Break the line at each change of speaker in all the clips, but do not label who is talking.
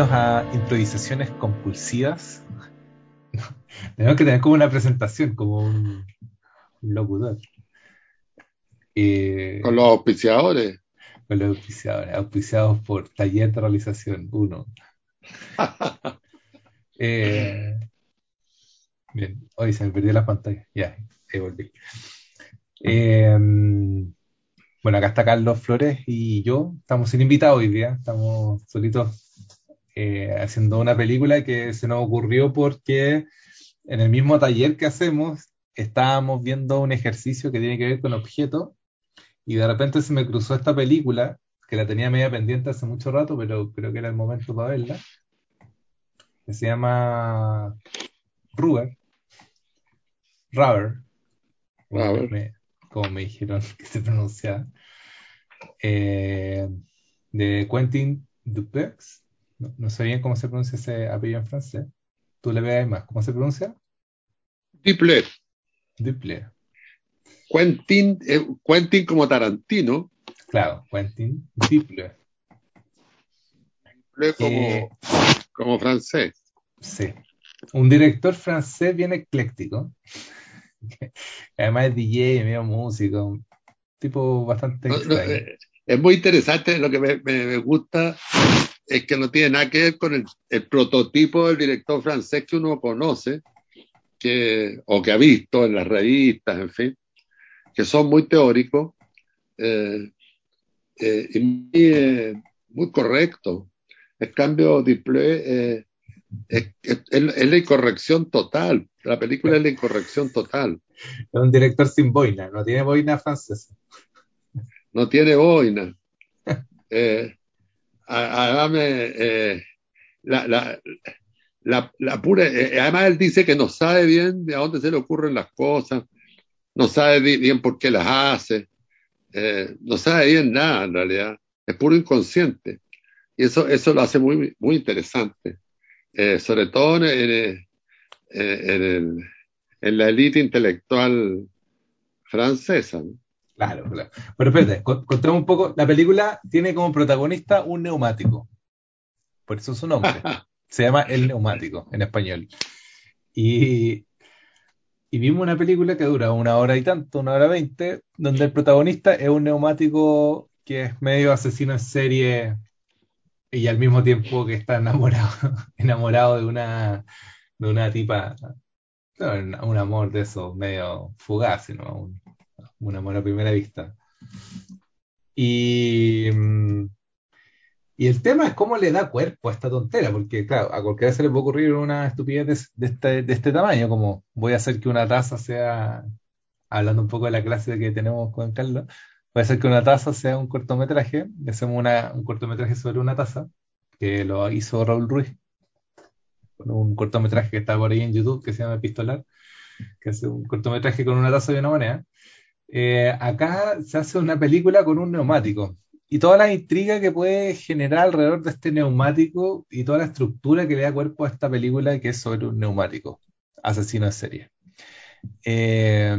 bienvenidos a improvisaciones compulsivas. Tenemos que tener como una presentación, como un, un locutor.
Eh, con los auspiciadores.
Con los auspiciadores, auspiciados por Taller de Realización 1. eh, bien, hoy se me perdió la pantalla. Ya, ahí volví. Eh, bueno, acá está Carlos Flores y yo. Estamos sin invitado hoy día. Estamos solitos eh, haciendo una película que se nos ocurrió porque en el mismo taller que hacemos estábamos viendo un ejercicio que tiene que ver con objetos y de repente se me cruzó esta película que la tenía media pendiente hace mucho rato, pero creo que era el momento para verla, que se llama Rubber. Rubber.
Rubber.
Como me dijeron que se pronunciaba. Eh, de Quentin Dupex. No, sé bien cómo se pronuncia ese apellido en francés. Tú le veas más. ¿Cómo se pronuncia?
Duple.
Duple.
Quentin, eh, Quentin como Tarantino.
Claro, Quentin Duple.
como, eh, como francés.
Sí. Un director francés bien ecléctico. Además es DJ, medio músico. Tipo bastante.
Eh, es muy interesante. Lo que me gusta es que no tiene nada que ver con el, prototipo del director francés que uno conoce, que, o que ha visto en las revistas, en fin, que son muy teóricos eh, eh, y muy, eh, muy correctos. En cambio, Diplé es, la incorrección total. La película es la incorrección total.
Es un director sin boina, no tiene boina francesa.
No tiene boina. además eh, la, la, la, pura, eh, además él dice que no sabe bien de a dónde se le ocurren las cosas, no sabe bien por qué las hace, eh, no sabe bien nada en realidad, es puro inconsciente. Y eso, eso lo hace muy, muy interesante, sobre todo en, en, en, la élite intelectual francesa.
Claro, claro. Pero espérate, contemos un poco. La película tiene como protagonista un neumático. Por eso su nombre. Se llama El Neumático en español. Y, y vimos una película que dura una hora y tanto, una hora veinte, donde el protagonista es un neumático que es medio asesino en serie y al mismo tiempo que está enamorado, enamorado de una, de una tipa, un amor de eso medio fugaz, ¿no? Un, un amor a primera vista. Y, mm, y el tema es cómo le da cuerpo a esta tontera, porque claro, a cualquiera se le puede ocurrir una estupidez de, este, de este tamaño, como voy a hacer que una taza sea, hablando un poco de la clase que tenemos con Carlos, voy a hacer que una taza sea un cortometraje, hacemos una, un cortometraje sobre una taza, que lo hizo Raúl Ruiz, con un cortometraje que está por ahí en YouTube, que se llama Epistolar, que hace un cortometraje con una taza y una moneda. Eh, acá se hace una película con un neumático y toda la intriga que puede generar alrededor de este neumático y toda la estructura que le da cuerpo a esta película que es sobre un neumático, asesino de serie. Eh,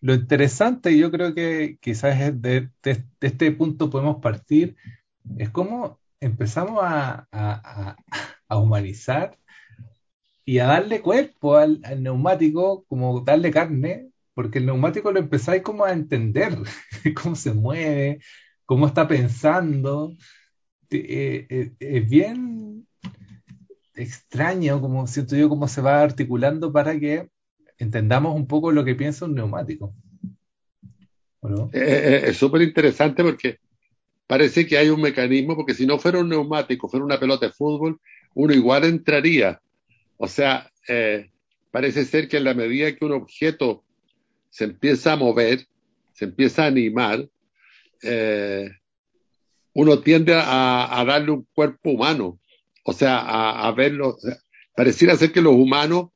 lo interesante, yo creo que quizás de, este punto podemos partir, es cómo empezamos a, a, humanizar y a darle cuerpo al, al neumático, como darle carne porque el neumático lo empezáis como a entender, cómo se mueve, cómo está pensando. Eh, eh, es bien extraño, como siento yo, cómo se va articulando para que entendamos un poco lo que piensa un neumático.
Eh, es súper interesante porque parece que hay un mecanismo, porque si no fuera un neumático, fuera una pelota de fútbol, uno igual entraría. O sea, parece ser que en la medida que un objeto se empieza a mover, se empieza a animar, eh, uno tiende a, darle un cuerpo humano, o sea, a, verlo. Pareciera ser que los humanos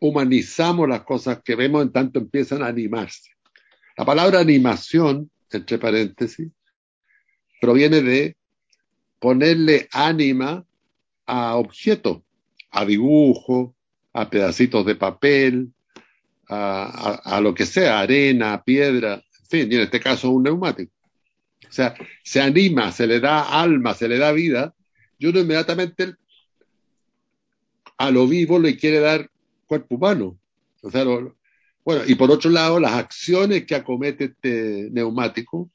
humanizamos las cosas que vemos en tanto empiezan a animarse. La palabra animación, entre paréntesis, proviene de ponerle ánima a objetos, a dibujos, a pedacitos de papel, a, lo que sea, arena, piedra, en fin, y en este caso un neumático. O sea, se anima, se le da alma, se le da vida, y uno inmediatamente a lo vivo le quiere dar cuerpo humano. O sea, bueno, y por otro lado, las acciones que acomete este neumático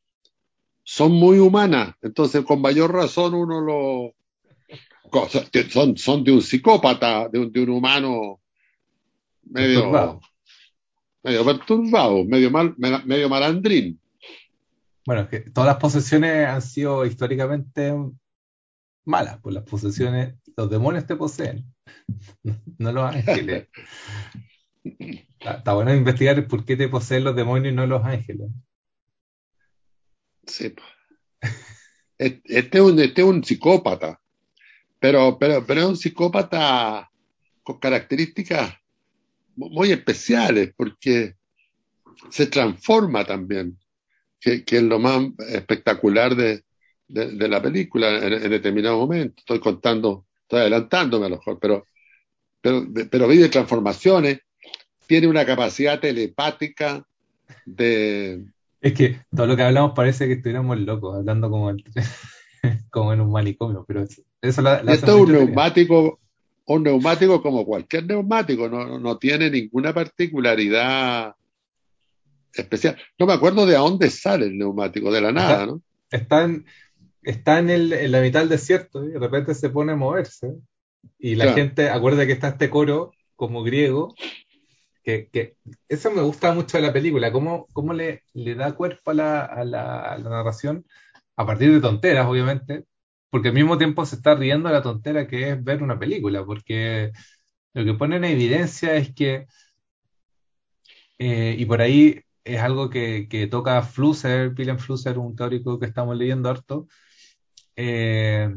son muy humanas. Entonces, con mayor razón, uno lo. Son, son de un psicópata, de un, de un humano medio. Medio perturbado, medio, mal, medio malandrín.
Bueno, es que todas las posesiones han sido históricamente malas, pues las posesiones, los demonios te poseen, no los ángeles. Está, bueno investigar por qué te poseen los demonios y no los ángeles.
Sí. Este es un, este es un psicópata, pero, pero, pero es un psicópata con características muy especiales, porque se transforma también, que, que es lo más espectacular de, de, la película en, en, determinado momento. Estoy contando, estoy adelantándome a lo mejor, pero, pero, pero vive transformaciones tiene una capacidad telepática de...
Es que todo lo que hablamos parece que estuviéramos locos, hablando como, como en un manicomio, pero eso, la,
Esto es un neumático, un neumático como cualquier neumático, no, no tiene ninguna particularidad especial. No me acuerdo de a dónde sale el neumático, de la nada, ¿no?
Está en, está en, el, en la mitad del desierto y de repente se pone a moverse. Y la gente, acuerda que está este coro como griego, que, eso me gusta mucho de la película, cómo, cómo le, le, da cuerpo a la, a, la, narración a partir de tonteras, obviamente, porque al mismo tiempo se está riendo la tontera que es ver una película, porque lo que pone en evidencia es que, eh, y por ahí es algo que, que toca Flusser, Willem Flusser, un teórico que estamos leyendo harto, eh,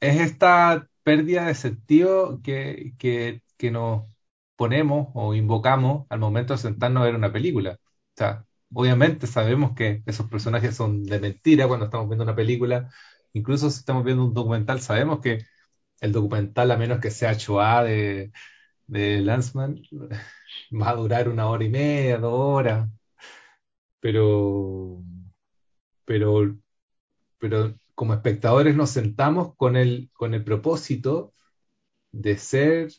es esta pérdida de sentido que, que, que nos ponemos o invocamos al momento de sentarnos a ver una película. O sea, obviamente sabemos que esos personajes son de mentira cuando estamos viendo una película. Incluso si estamos viendo un documental, sabemos que el documental, a menos que sea Choa de, de Lanzman, va a durar una hora y media, dos horas. Pero, pero, pero como espectadores nos sentamos con el, con el propósito de ser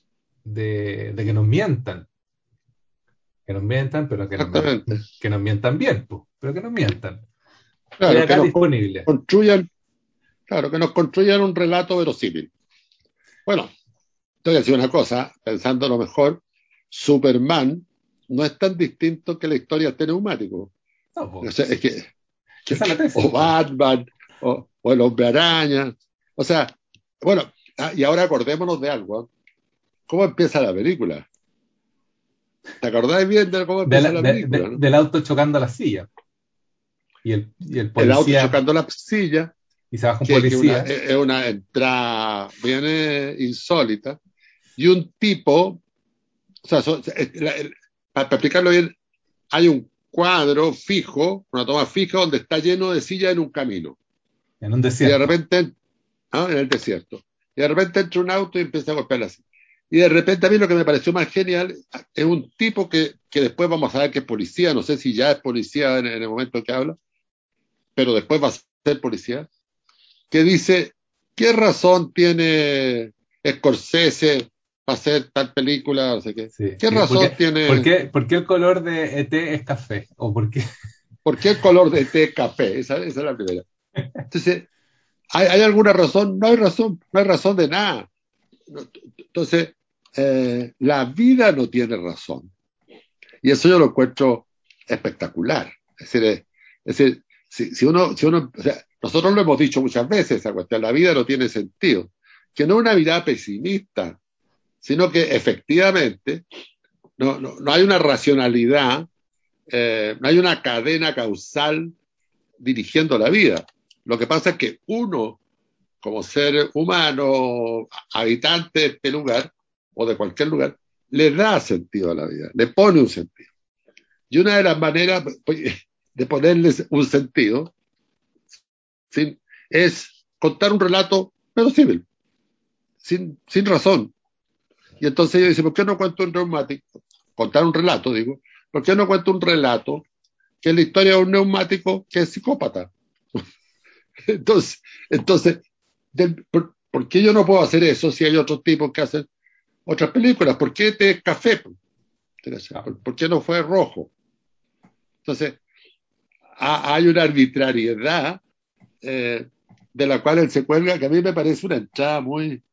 de, que nos mientan. Que nos mientan, pero que nos, que nos mientan bien, pues, pero que nos mientan.
Claro, que nos construyan, claro, que nos construyan un relato verosímil. Bueno, te voy a decir una cosa, pensando lo mejor, Superman no es tan distinto que la historia este neumático. o sea, es que, o Batman, o, o, el hombre araña. O sea, bueno, ah, y ahora acordémonos de algo. ¿Cómo empieza la película? ¿Te acordáis bien de cómo empieza la, película?
Del auto chocando la silla. Y el, y el policía.
El auto chocando la silla.
Y se baja un policía.
es una entrada bien insólita. Y un tipo. O sea, para, explicarlo bien, hay un cuadro fijo, una toma fija, donde está lleno de sillas en un camino.
En un desierto.
Y de repente. ¿ah? En el desierto. Y de repente entra un auto y empieza a golpear silla. Y de repente a mí lo que me pareció más genial es un tipo que, que después vamos a ver que es policía, no sé si ya es policía en, el momento que habla, pero después va a ser policía, que dice, ¿qué razón tiene Scorsese para hacer tal película? No sé qué. ¿Qué razón tiene?
¿por qué, ¿por qué, el color de ET es café? ¿O por qué?
¿Por qué el color de ET es café? Esa, esa es la primera. Entonces, ¿hay, ¿hay alguna razón? No hay razón, no hay razón de nada. Entonces, eh, la vida no tiene razón. Y eso yo lo encuentro espectacular. Es decir, es decir si, uno, si uno nosotros lo hemos dicho muchas veces, esa cuestión, la vida no tiene sentido. Que no es una vida pesimista, sino que efectivamente no, no, no hay una racionalidad, eh, no hay una cadena causal dirigiendo la vida. Lo que pasa es que uno, como ser humano, habitante de este lugar, o de cualquier lugar, le da sentido a la vida, le pone un sentido. Y una de las maneras de ponerles un sentido es contar un relato verosímil, sin, sin razón. Y entonces yo dice, ¿por qué no cuento un neumático? Contar un relato, digo, ¿por qué no cuento un relato que es la historia de un neumático que es psicópata? entonces, entonces ¿por qué yo no puedo hacer eso si hay otros tipos que hacen otras películas? ¿Por qué este es café? ¿Por qué no fue rojo? Entonces, hay una arbitrariedad eh, de la cual él se cuelga que a mí me parece una entrada muy,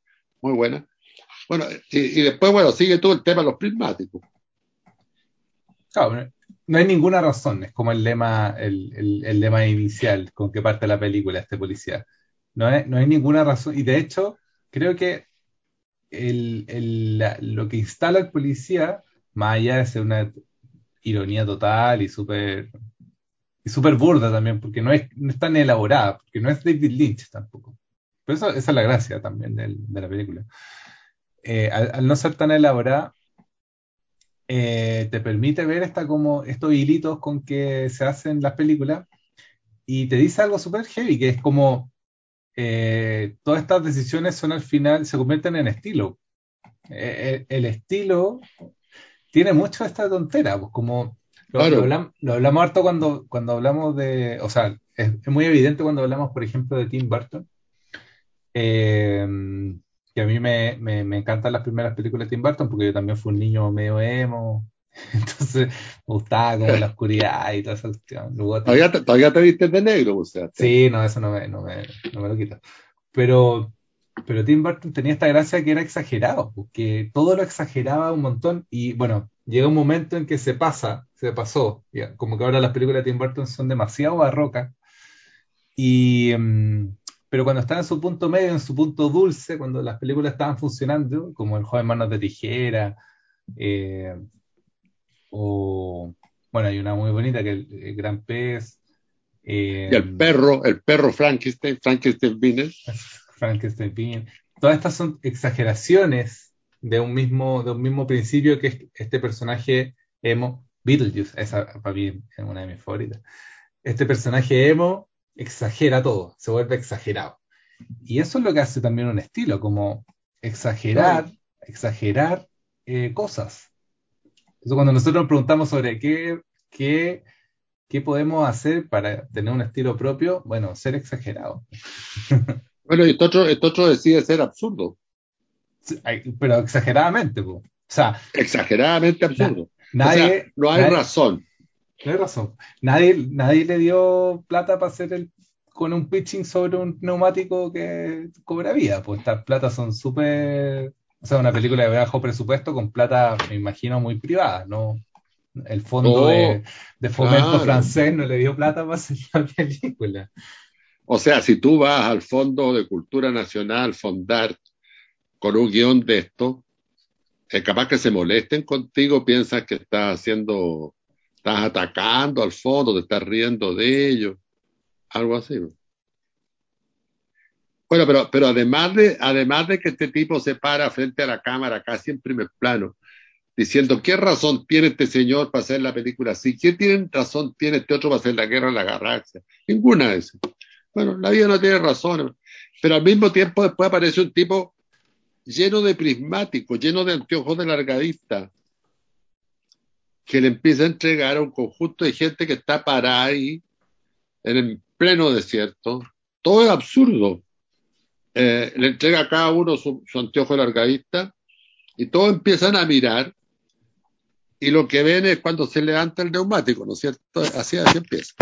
muy buena. Bueno, y, después, bueno, sigue todo el tema de los prismáticos.
No hay ninguna razón, es como el lema, el, el, lema inicial con que parte la película, este policía. No hay, no hay ninguna razón, y de hecho, creo que el, lo que instala el policía, más allá de ser una ironía total y súper y súper burda también, porque no es, no es tan elaborada, porque no es David Lynch tampoco. Pero eso, esa es la gracia también de la película. Eh, al, no ser tan elaborada, eh, te permite ver esta como estos hilitos con que se hacen las películas y te dice algo súper heavy, que es como eh, todas estas decisiones son al final, se convierten en estilo. el estilo tiene mucho esta tontera, pues como lo, hablamos, harto cuando, cuando hablamos de, o sea, es, muy evidente cuando hablamos, por ejemplo, de Tim Burton, eh, que a mí me, me, encantan las primeras películas de Tim Burton porque yo también fui un niño medio emo, entonces me gustaba como la oscuridad y toda esa cuestión.
¿Todavía, te, todavía te viste de negro, o sea.
Sí, no, eso no me, no me, no me lo quita. Pero, pero Tim Burton tenía esta gracia que era exagerado, porque todo lo exageraba un montón y bueno, llega un momento en que se pasa, se pasó, como que ahora las películas de Tim Burton son demasiado barrocas, y, mm, pero cuando están en su punto medio, en su punto dulce, cuando las películas estaban funcionando, como El joven manos de tijera, eh, o, bueno, hay una muy bonita que es el, Gran Pez.
y el perro, el perro Frankenstein, Frankenstein Bean.
Frankenstein Bean. Todas estas son exageraciones de un mismo, de un mismo principio que es este personaje emo, Beetlejuice, esa para mí es una de mis favoritas. Este personaje emo exagera todo, se vuelve exagerado. Y eso es lo que hace también un estilo, como exagerar, exagerar eh, cosas. Eso cuando nosotros nos preguntamos sobre qué, qué, qué podemos hacer para tener un estilo propio, bueno, ser exagerado.
Bueno, y esto otro decide ser absurdo
pero exageradamente, o sea,
exageradamente absurdo. Nadie, no hay razón.
No hay razón. Nadie, nadie le dio plata para hacer el con un pitching sobre un neumático que cobra vida. Pues estas platas son súper. O sea, una película de bajo presupuesto con plata, me imagino, muy privada, ¿no? El fondo de, oh, fomento francés no le dio plata para hacer la película.
O sea, si tú vas al Fondo de Cultura Nacional, Fondar, con un guion de esto, es capaz que se molesten contigo, piensas que estás haciendo, estás atacando al fondo, te estás riendo de ellos, algo así. Bueno, pero, pero además, de, además de que este tipo se para frente a la cámara, casi en primer plano, diciendo, ¿qué razón tiene este señor para hacer la película así? ¿Qué tiene razón tiene este otro para hacer la guerra en la galaxia? Ninguna de esas. Bueno, la vida no tiene razón, pero al mismo tiempo después aparece un tipo lleno de prismáticos, lleno de anteojos de largadista, que le empieza a entregar a un conjunto de gente que está para ahí, en el pleno desierto. Todo es absurdo. Eh, le entrega a cada uno su, anteojo largadista y todos empiezan a mirar y lo que ven es cuando se levanta el neumático, ¿no es cierto? Así, así empieza.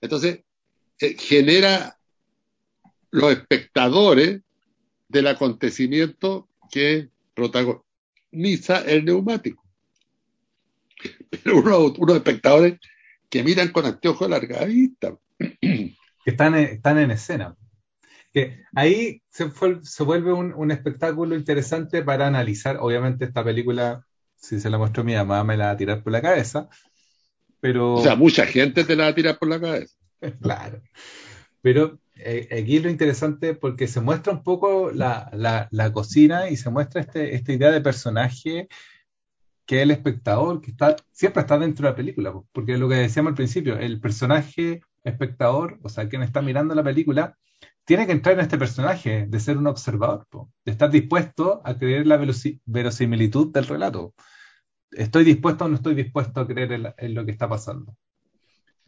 Entonces, eh, genera los espectadores del acontecimiento que protagoniza el neumático. Pero unos, espectadores que miran con anteojos larga vista.
Que están, están en escena. Que ahí se, se vuelve un, espectáculo interesante para analizar. Obviamente, esta película, si se la muestro a mi mamá, me la va a tirar por la cabeza. Pero...
O sea, mucha gente te la va a tirar por la cabeza.
claro. Pero aquí es lo interesante porque se muestra un poco la, la, cocina y se muestra este, esta idea de personaje que es el espectador, que está, siempre está dentro de la película, porque lo que decíamos al principio, el personaje espectador, o sea, quien está mirando la película, tiene que entrar en este personaje de ser un observador, de estar dispuesto a creer la verosimilitud del relato. ¿Estoy dispuesto o no estoy dispuesto a creer en lo que está pasando?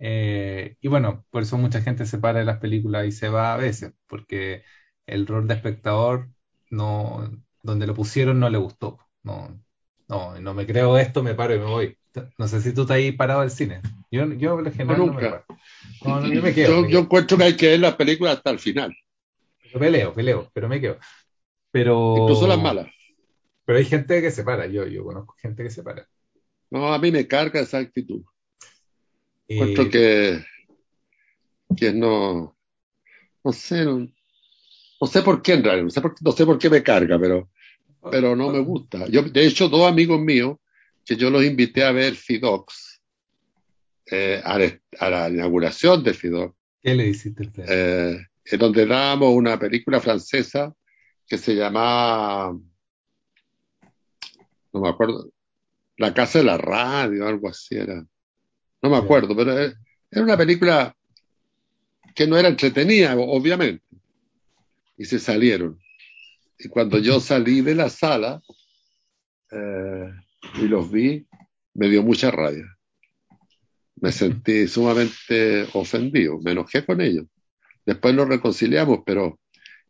Eh, y bueno, por eso mucha gente se para de las películas y se va a veces, porque el rol de espectador, no, donde lo pusieron no le gustó. No, no, no me creo esto, me paro y me voy. No sé si tú estás ahí parado del cine. Yo, yo en general no, me
nunca.
paro. No, no, yo me quedo.
Yo,
me
yo encuentro que hay que ver la película hasta el final,
Peleo, peleo, pero me quedo.
incluso las
Pero,
malas.
pero hay gente que se para. Yo, yo conozco gente que se para.
No, a mí me carga esa actitud. Encuentro
Y,
que, que no, no sé, no, no sé por qué en realidad, no sé por, no sé por qué me carga, pero, pero no me gusta. Yo, de hecho, dos amigos míos que yo los invité a ver Fidox, eh, a, la, a la inauguración de Fidox,
¿qué le hiciste usted?
eh, en donde dábamos una película francesa que se llamaba, no me acuerdo, La Casa de la Radio, algo así era. No me acuerdo, pero era una película que no era entretenida, obviamente. Y se salieron. Y cuando yo salí de la sala eh, y los vi, me dio mucha rabia. Me sentí sumamente ofendido, me enojé con ellos. Después nos reconciliamos, pero...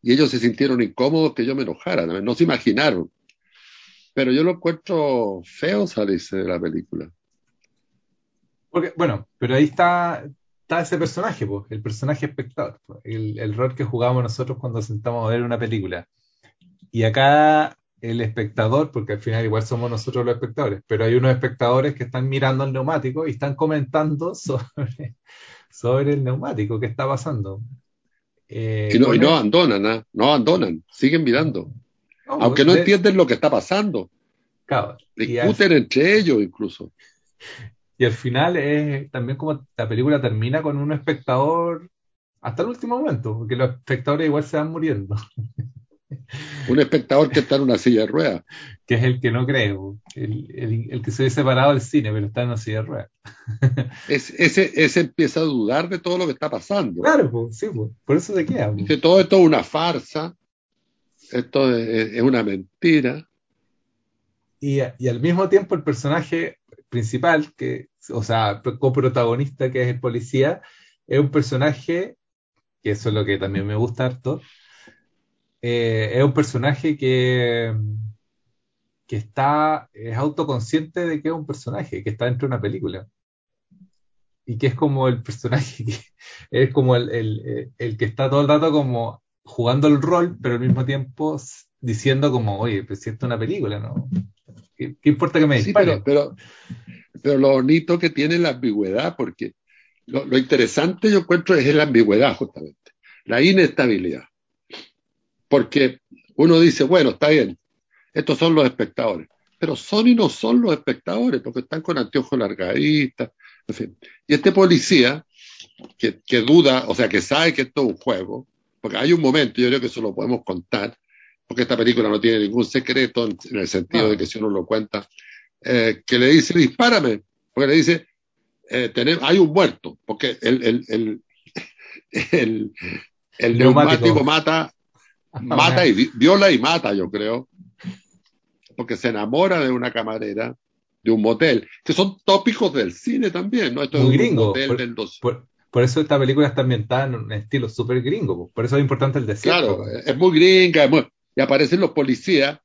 Y ellos se sintieron incómodos que yo me enojara, no no se imaginaron. Pero yo lo encuentro feo salirse de la película.
Porque, bueno, pero ahí está, está ese personaje, pues, el personaje espectador, pues, el, el rol que jugamos nosotros cuando sentamos a ver una película. Y acá el espectador, porque al final igual somos nosotros los espectadores, pero hay unos espectadores que están mirando el neumático y están comentando sobre, sobre el neumático, qué está pasando. Eh,
Y no, y no abandonan, ¿ah? no abandonan, siguen mirando.
no,
Aunque no
de-
entienden lo que está pasando,
claro, y al-
discuten entre ellos incluso.
Y al final es también como la película termina con un espectador hasta el último momento, porque los espectadores igual se van muriendo,
Un espectador que está en una silla de ruedas.
que es el que no cree, el, el- el que se ve separado del cine, pero está en una silla de ruedas.
Es- ese, ese empieza a dudar de todo lo que está pasando.
Claro, sí, por eso se queda.
Dice, todo esto es una farsa, esto es, es una mentira.
Y, y al mismo tiempo el personaje principal, que, o sea, coprotagonista, que es el policía, es un personaje, que eso es lo que también me gusta harto, eh, es un personaje que, que está, es autoconsciente de que es un personaje, que está dentro de una película. Y que es como el personaje, que es como el, el, el que está todo el rato como jugando el rol, pero al mismo tiempo diciendo como, oye, pues si esto es una película, ¿no? ¿Qué, qué importa que me
Sí,
disparen?
pero, pero, pero lo bonito que tiene la ambigüedad, porque lo, lo interesante yo encuentro es la ambigüedad justamente, la inestabilidad. Porque uno dice, bueno, está bien, estos son los espectadores, pero son y no son los espectadores, porque están con anteojos largadistas, en fin. Y este policía, que, que duda, o sea, que sabe que esto es un juego, porque hay un momento, yo creo que eso lo podemos contar, porque esta película no tiene ningún secreto en, en el sentido
No.
de que si uno lo cuenta, eh, que le dice, dispárame, porque le dice, eh, tenemos, hay un muerto, porque el, el, el, el, el
Neumático.
neumático mata, mata y vi- viola y mata, yo creo, porque se enamora de una camarera de un motel, que son tópicos del cine también, ¿no? Esto
Muy
es un
gringo,
motel
por-
del dos.
Por, por eso esta película está ambientada en un estilo súper gringo, po. por eso es importante el desierto.
Claro, es muy gringa, es muy- y aparecen los policías,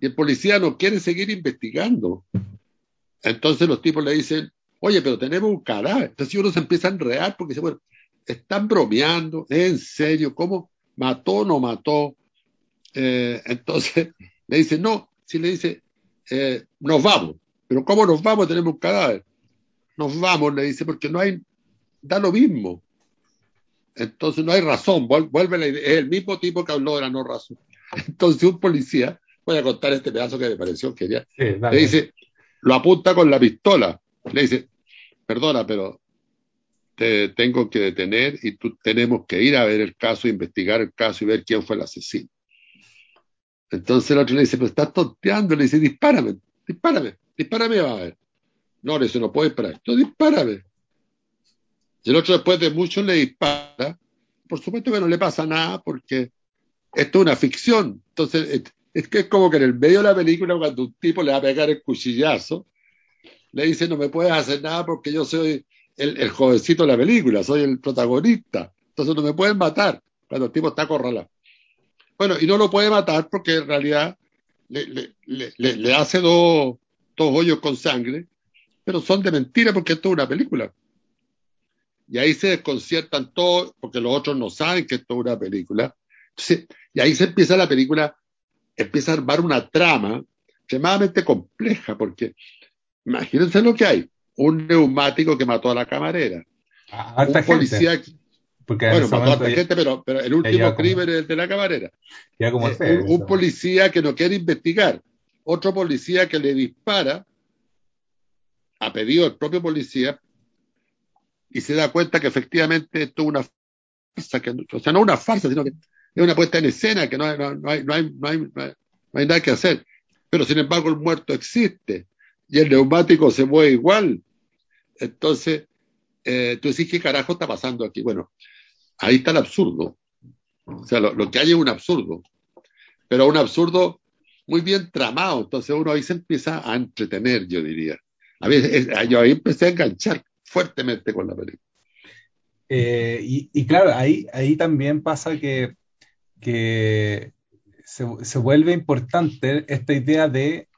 y el policía no quiere seguir investigando. Entonces los tipos le dicen, oye, pero tenemos un cadáver. Entonces uno se empieza a enredar porque dice, bueno, están bromeando, ¿es en serio? ¿Cómo mató o no mató? Eh, entonces le dice, no, si le dice, eh, nos vamos. Pero ¿cómo nos vamos? Tenemos un cadáver. Nos vamos, le dice, porque no hay, da lo mismo. Entonces no hay razón, vuel- vuelve es el mismo tipo que habló de la no razón. Entonces un policía, voy a contar este pedazo que me pareció genial,
Sí,
le dice, lo apunta con la pistola, le dice, perdona, pero te tengo que detener y tú tenemos que ir a ver el caso, investigar el caso y ver quién fue el asesino. Entonces el otro le dice, pero estás tonteando, le dice, dispárame, dispárame, dispárame a ver. No, le dice, no puedo disparar, tú dispárame. Y el otro después de mucho le dispara, por supuesto que no le pasa nada porque esto es una ficción. Entonces, es, que es como que en el medio de la película, cuando un tipo le va a pegar el cuchillazo, le dice, no me puedes hacer nada porque yo soy el, el jovencito de la película, soy el protagonista. Entonces no me pueden matar cuando el tipo está acorralado. Bueno, y no lo puede matar porque en realidad le, le, le, le hace dos, dos hoyos con sangre, pero son de mentira porque esto es una película. Y ahí se desconciertan todos porque los otros no saben que esto es una película. Y ahí se empieza la película, empieza a armar una trama extremadamente compleja porque imagínense lo que hay. Un neumático que mató a la camarera.
A
un policía, gente. Porque bueno, mató a otra gente, pero, pero el último crimen es el de la camarera.
Ya como
eh, un, un, policía que no quiere investigar, otro policía que le dispara, a pedido del propio policía, y se da cuenta que efectivamente esto es una farsa, que, o sea, no una farsa, sino que es una puesta en escena, que no hay, no, hay, nada que hacer. Pero sin embargo el muerto existe y el neumático se mueve igual. Entonces, eh, tú decís, ¿qué carajo está pasando aquí? Bueno, ahí está el absurdo. O sea, lo, que hay es un absurdo, pero un absurdo muy bien tramado. Entonces uno ahí se empieza a entretener, yo diría. A veces, yo ahí empecé a enganchar fuertemente con la película.
Eh, y, y, claro, ahí, ahí también pasa que, que se, se, vuelve importante esta idea de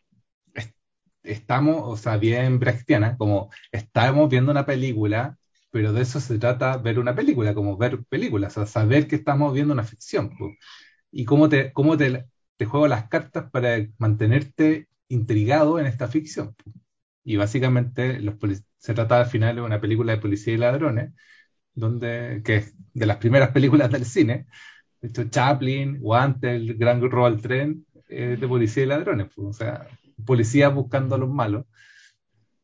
estamos, o sea, bien brechtiana, como estamos viendo una película pero de eso se trata ver una película, como ver películas, o sea, saber que estamos viendo una ficción. Pues. Y cómo te, cómo te, te juego las cartas para mantenerte intrigado en esta ficción. Y básicamente los se trata al final de una película de policía y ladrones, donde, que es de las primeras películas del cine. De hecho, Chaplin, Guante, el gran robo al tren, eh, de policía y ladrones. Pues. O sea, policías buscando a los malos.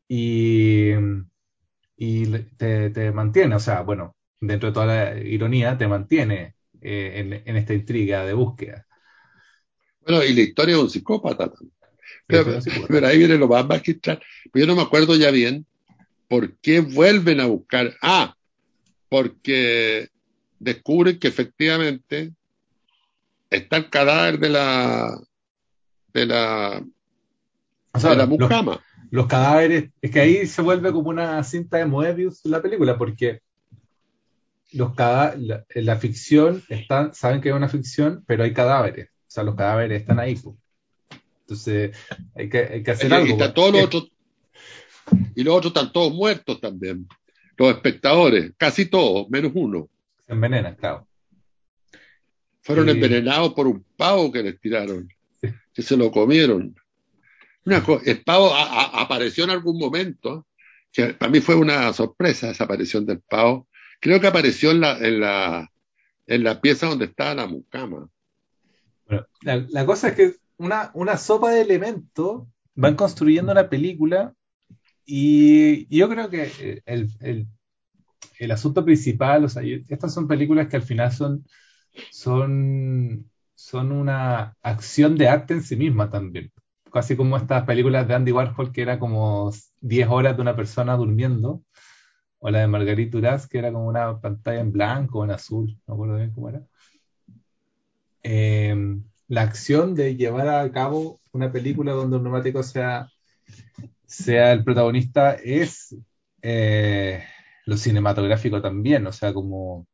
Y y te, te, mantiene, o sea, bueno, dentro de toda la ironía, te mantiene eh, en, en, esta intriga de búsqueda.
Bueno, y la historia de un psicópata también. Pero, pero, ahí viene lo más magistral. Pero yo no me acuerdo ya bien por qué vuelven a buscar. Ah, porque descubren que efectivamente está el cadáver de la de la
o sea,
de la mucama
los cadáveres, es que ahí se vuelve como una cinta de Moebius la película, porque los la, en la ficción están, saben que es una ficción, pero hay cadáveres, o sea, los cadáveres están ahí. Pues. Entonces, hay que, hay que hacer
y,
algo.
Y, está todo lo otro, y los otros están todos muertos también. Los espectadores, casi todos, menos uno.
Se envenenan, claro.
Fueron y... envenenados por un pavo que les tiraron, sí. que se lo comieron. Una el pavo a, a, apareció en algún momento, que para mí fue una sorpresa esa aparición del pavo. Creo que apareció en la, en la, en la pieza donde estaba la mucama.
Bueno, la, la, cosa es que una, una sopa de elementos van construyendo una película y, yo creo que el, el, el, asunto principal, o sea, estas son películas que al final son, son, son una acción de arte en sí misma también casi como estas películas de Andy Warhol, que era como 10 horas de una persona durmiendo, o la de Marguerite Duras, que era como una pantalla en blanco o en azul, no me acuerdo bien cómo era. Eh, la acción de llevar a cabo una película donde un neumático sea, sea el protagonista es eh, lo cinematográfico también, o sea, como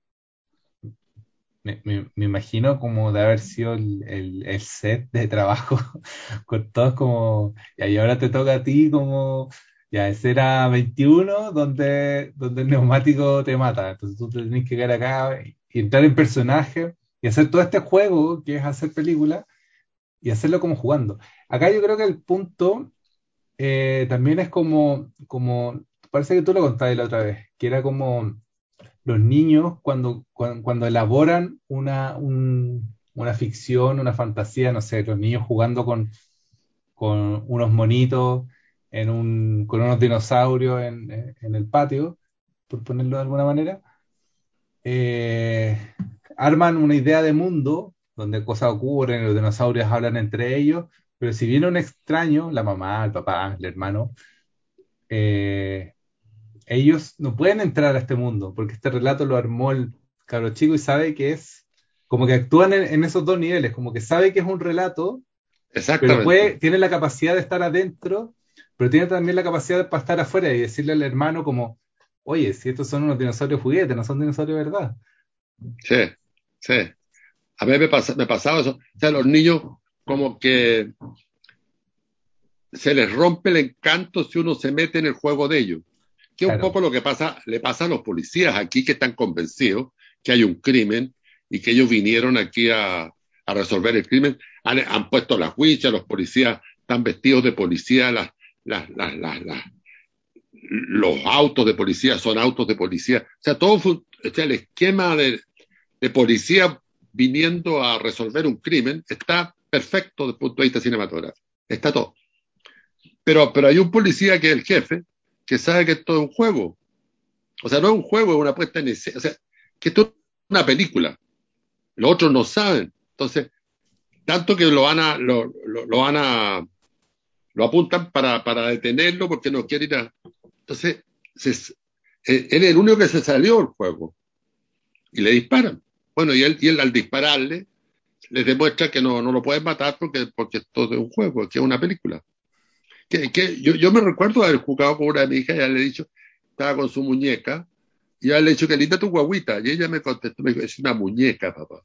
me, me, imagino como de haber sido el, el, el, set de trabajo con todos como, y ahora te toca a ti como, ya, ese era 21 donde, donde el neumático te mata, entonces tú tenés que quedar acá y, entrar en personaje y hacer todo este juego que es hacer película y hacerlo como jugando. Acá yo creo que el punto eh, también es como, como, parece que tú lo contaste la otra vez, que era como los niños cuando, cuando, elaboran una, un, una ficción, una fantasía, no sé, los niños jugando con, con unos monitos, en un, con unos dinosaurios en, en, el patio, por ponerlo de alguna manera, eh, arman una idea de mundo donde cosas ocurren, los dinosaurios hablan entre ellos, pero si viene un extraño, la mamá, el papá, el hermano, eh, ellos no pueden entrar a este mundo, porque este relato lo armó el cabro chico y sabe que es, como que actúan en, en esos dos niveles, como que sabe que es un relato, pero puede, tiene la capacidad de estar adentro, pero tiene también la capacidad de para estar afuera y decirle al hermano como, oye, si estos son unos dinosaurios juguetes, no son dinosaurios de verdad.
Sí, sí. A mí me, pasa, me pasaba eso. O sea, los niños como que se les rompe el encanto si uno se mete en el juego de ellos. Que es un poco lo que pasa, le pasa a los policías aquí que están convencidos que hay un crimen y que ellos vinieron aquí a, a resolver el crimen. Han, han, puesto las huichas, los policías están vestidos de policía, las, las, las, las, los autos de policía son autos de policía. O sea, todo o sea, el esquema de, de policía viniendo a resolver un crimen está perfecto desde el punto de vista cinematográfico. Está todo. Pero, pero hay un policía que es el jefe, que sabe que esto es un juego. O sea, no es un juego, es una puesta en escena. O sea, que esto es una película. Los otros no saben. Entonces, tanto que lo van a, lo, lo, lo van a, lo apuntan para, para, detenerlo porque no quiere ir a. Entonces, se, él es el único que se salió del juego. Y le disparan. Bueno, y él, y él al dispararle, les demuestra que no, no lo pueden matar porque, porque esto es un juego, que es una película. Que, que yo, yo, me recuerdo haber jugado con una hijas y ya le he dicho, estaba con su muñeca, y ya le he dicho, que linda tu guaguita. Y ella me contestó, me dijo, es una muñeca, papá.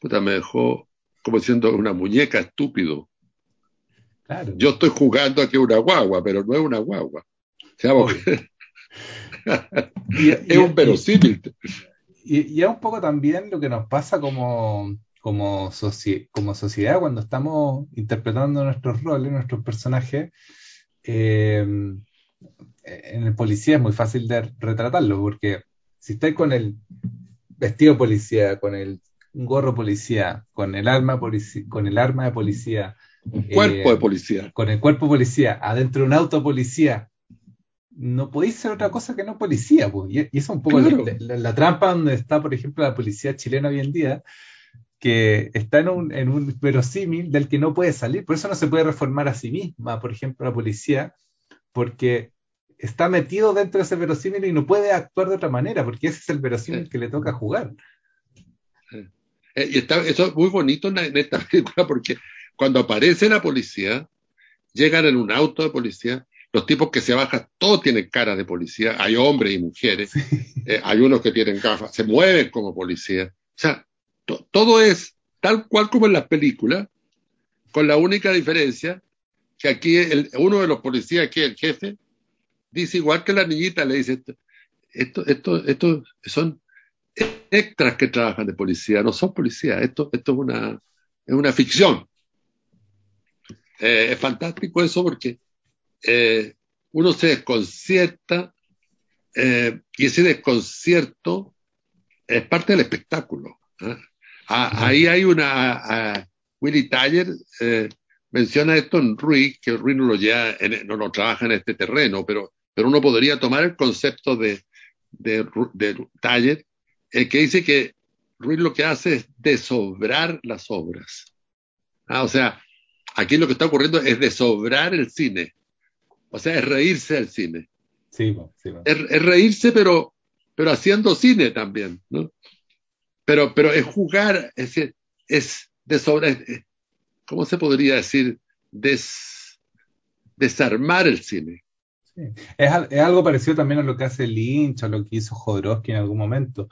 Puta, me dejó como siendo una muñeca estúpido. Claro. Yo estoy jugando aquí una guagua, pero no es una guagua. Y, es y, un verosímil.
Y, y, es un poco también lo que nos pasa como, como, soci como sociedad cuando estamos interpretando nuestros roles, nuestros personajes. Eh, en el policía es muy fácil de retratarlo, porque si estáis con el vestido policía, con el gorro policía, con el arma, policía, con el arma de policía,
un cuerpo eh, de policía,
con el cuerpo policía, adentro de un auto policía, no podéis ser otra cosa que no policía, pues. y, y eso es un poco claro. la, la, la, trampa donde está, por ejemplo, la policía chilena hoy en día, que está en un, en un verosímil del que no puede salir, por eso no se puede reformar a sí misma, por ejemplo, la policía, porque está metido dentro de ese verosímil y no puede actuar de otra manera, porque ese es el verosímil sí. que le toca jugar.
Sí. Y está, eso es muy bonito en, en esta película, porque cuando aparece la policía, llegan en un auto de policía, los tipos que se bajan, todos tienen cara de policía, hay hombres y mujeres, sí. eh, hay unos que tienen gafas, se mueven como policía. O sea, to todo es tal cual como en las películas, con la única diferencia que aquí uno de los policías, que el jefe, dice igual que la niñita, le dice, esto, esto, esto son extras que trabajan de policía, no son policías, esto, esto es, una, es una ficción. Eh, es fantástico eso porque eh, uno se desconcierta eh, y ese desconcierto es parte del espectáculo. Ah, ahí hay una. Ah, Willy Taller eh, menciona esto en Ruiz, que Ruiz no lo, lleva en, no lo trabaja en este terreno, pero, pero uno podría tomar el concepto de, de, de Taller, eh, que dice que Ruiz lo que hace es desobrar las obras. Ah, o sea, aquí lo que está ocurriendo es desobrar el cine. O sea, es reírse del cine.
Sí, sí,
es, es, reírse, pero, pero haciendo cine también, ¿no? Pero, pero es jugar, es decir, es de sobre, ¿cómo se podría decir? Des, desarmar el cine.
Sí. Es, es, algo parecido también a lo que hace Lynch, a lo que hizo Jodorowsky en algún momento.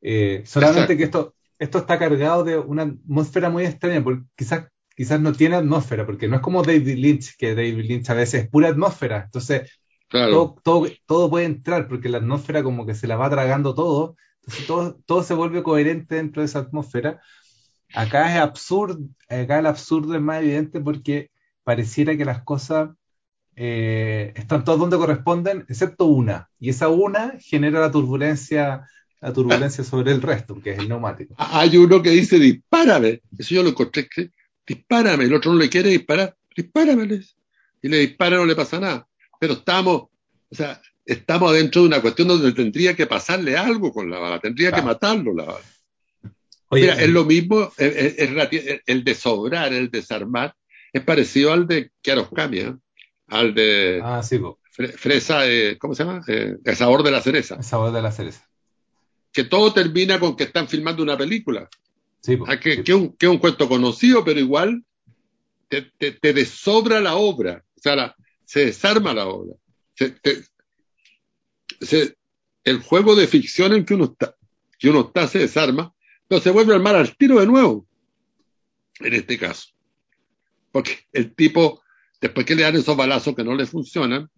Eh, solamente Exacto. que esto, esto está cargado de una atmósfera muy extraña, porque quizás, quizás no tiene atmósfera, porque no es como David Lynch, que David Lynch a veces es pura atmósfera. Entonces, claro. todo, todo, todo puede entrar, porque la atmósfera como que se la va tragando todo todo, todo se vuelve coherente dentro de esa atmósfera. Acá es absurdo, acá el absurdo es más evidente porque pareciera que las cosas eh, están todas donde corresponden, excepto una. Y esa una genera la turbulencia, la turbulencia sobre el resto, que es el neumático.
Hay uno que dice, dispárame. Eso yo lo encontré, dispárame. El otro no le quiere disparar, dispárame. Y le dispara, no le pasa nada. Pero estamos, o sea, estamos dentro de una cuestión donde tendría que pasarle algo con la bala, tendría claro. que matarlo la bala. Oye, Mira, es lo mismo, es, es, es, el desobrar, el desarmar, es parecido al de Kiarostami, ¿eh? al de
ah, sí,
Fresa, eh, ¿cómo se llama? Eh, el sabor de la cereza.
El sabor de la cereza.
Que todo termina con que están filmando una película.
Sí,
ah, que, sí. que, un, que un cuento conocido, pero igual te, te, te desobra la obra, o sea, la, se desarma la obra. Se, te, se, el juego de ficción en que uno está, que uno está se desarma, Pero se vuelve a armar al tiro de nuevo, en este caso. Porque el tipo, después que le dan esos balazos que no le funcionan,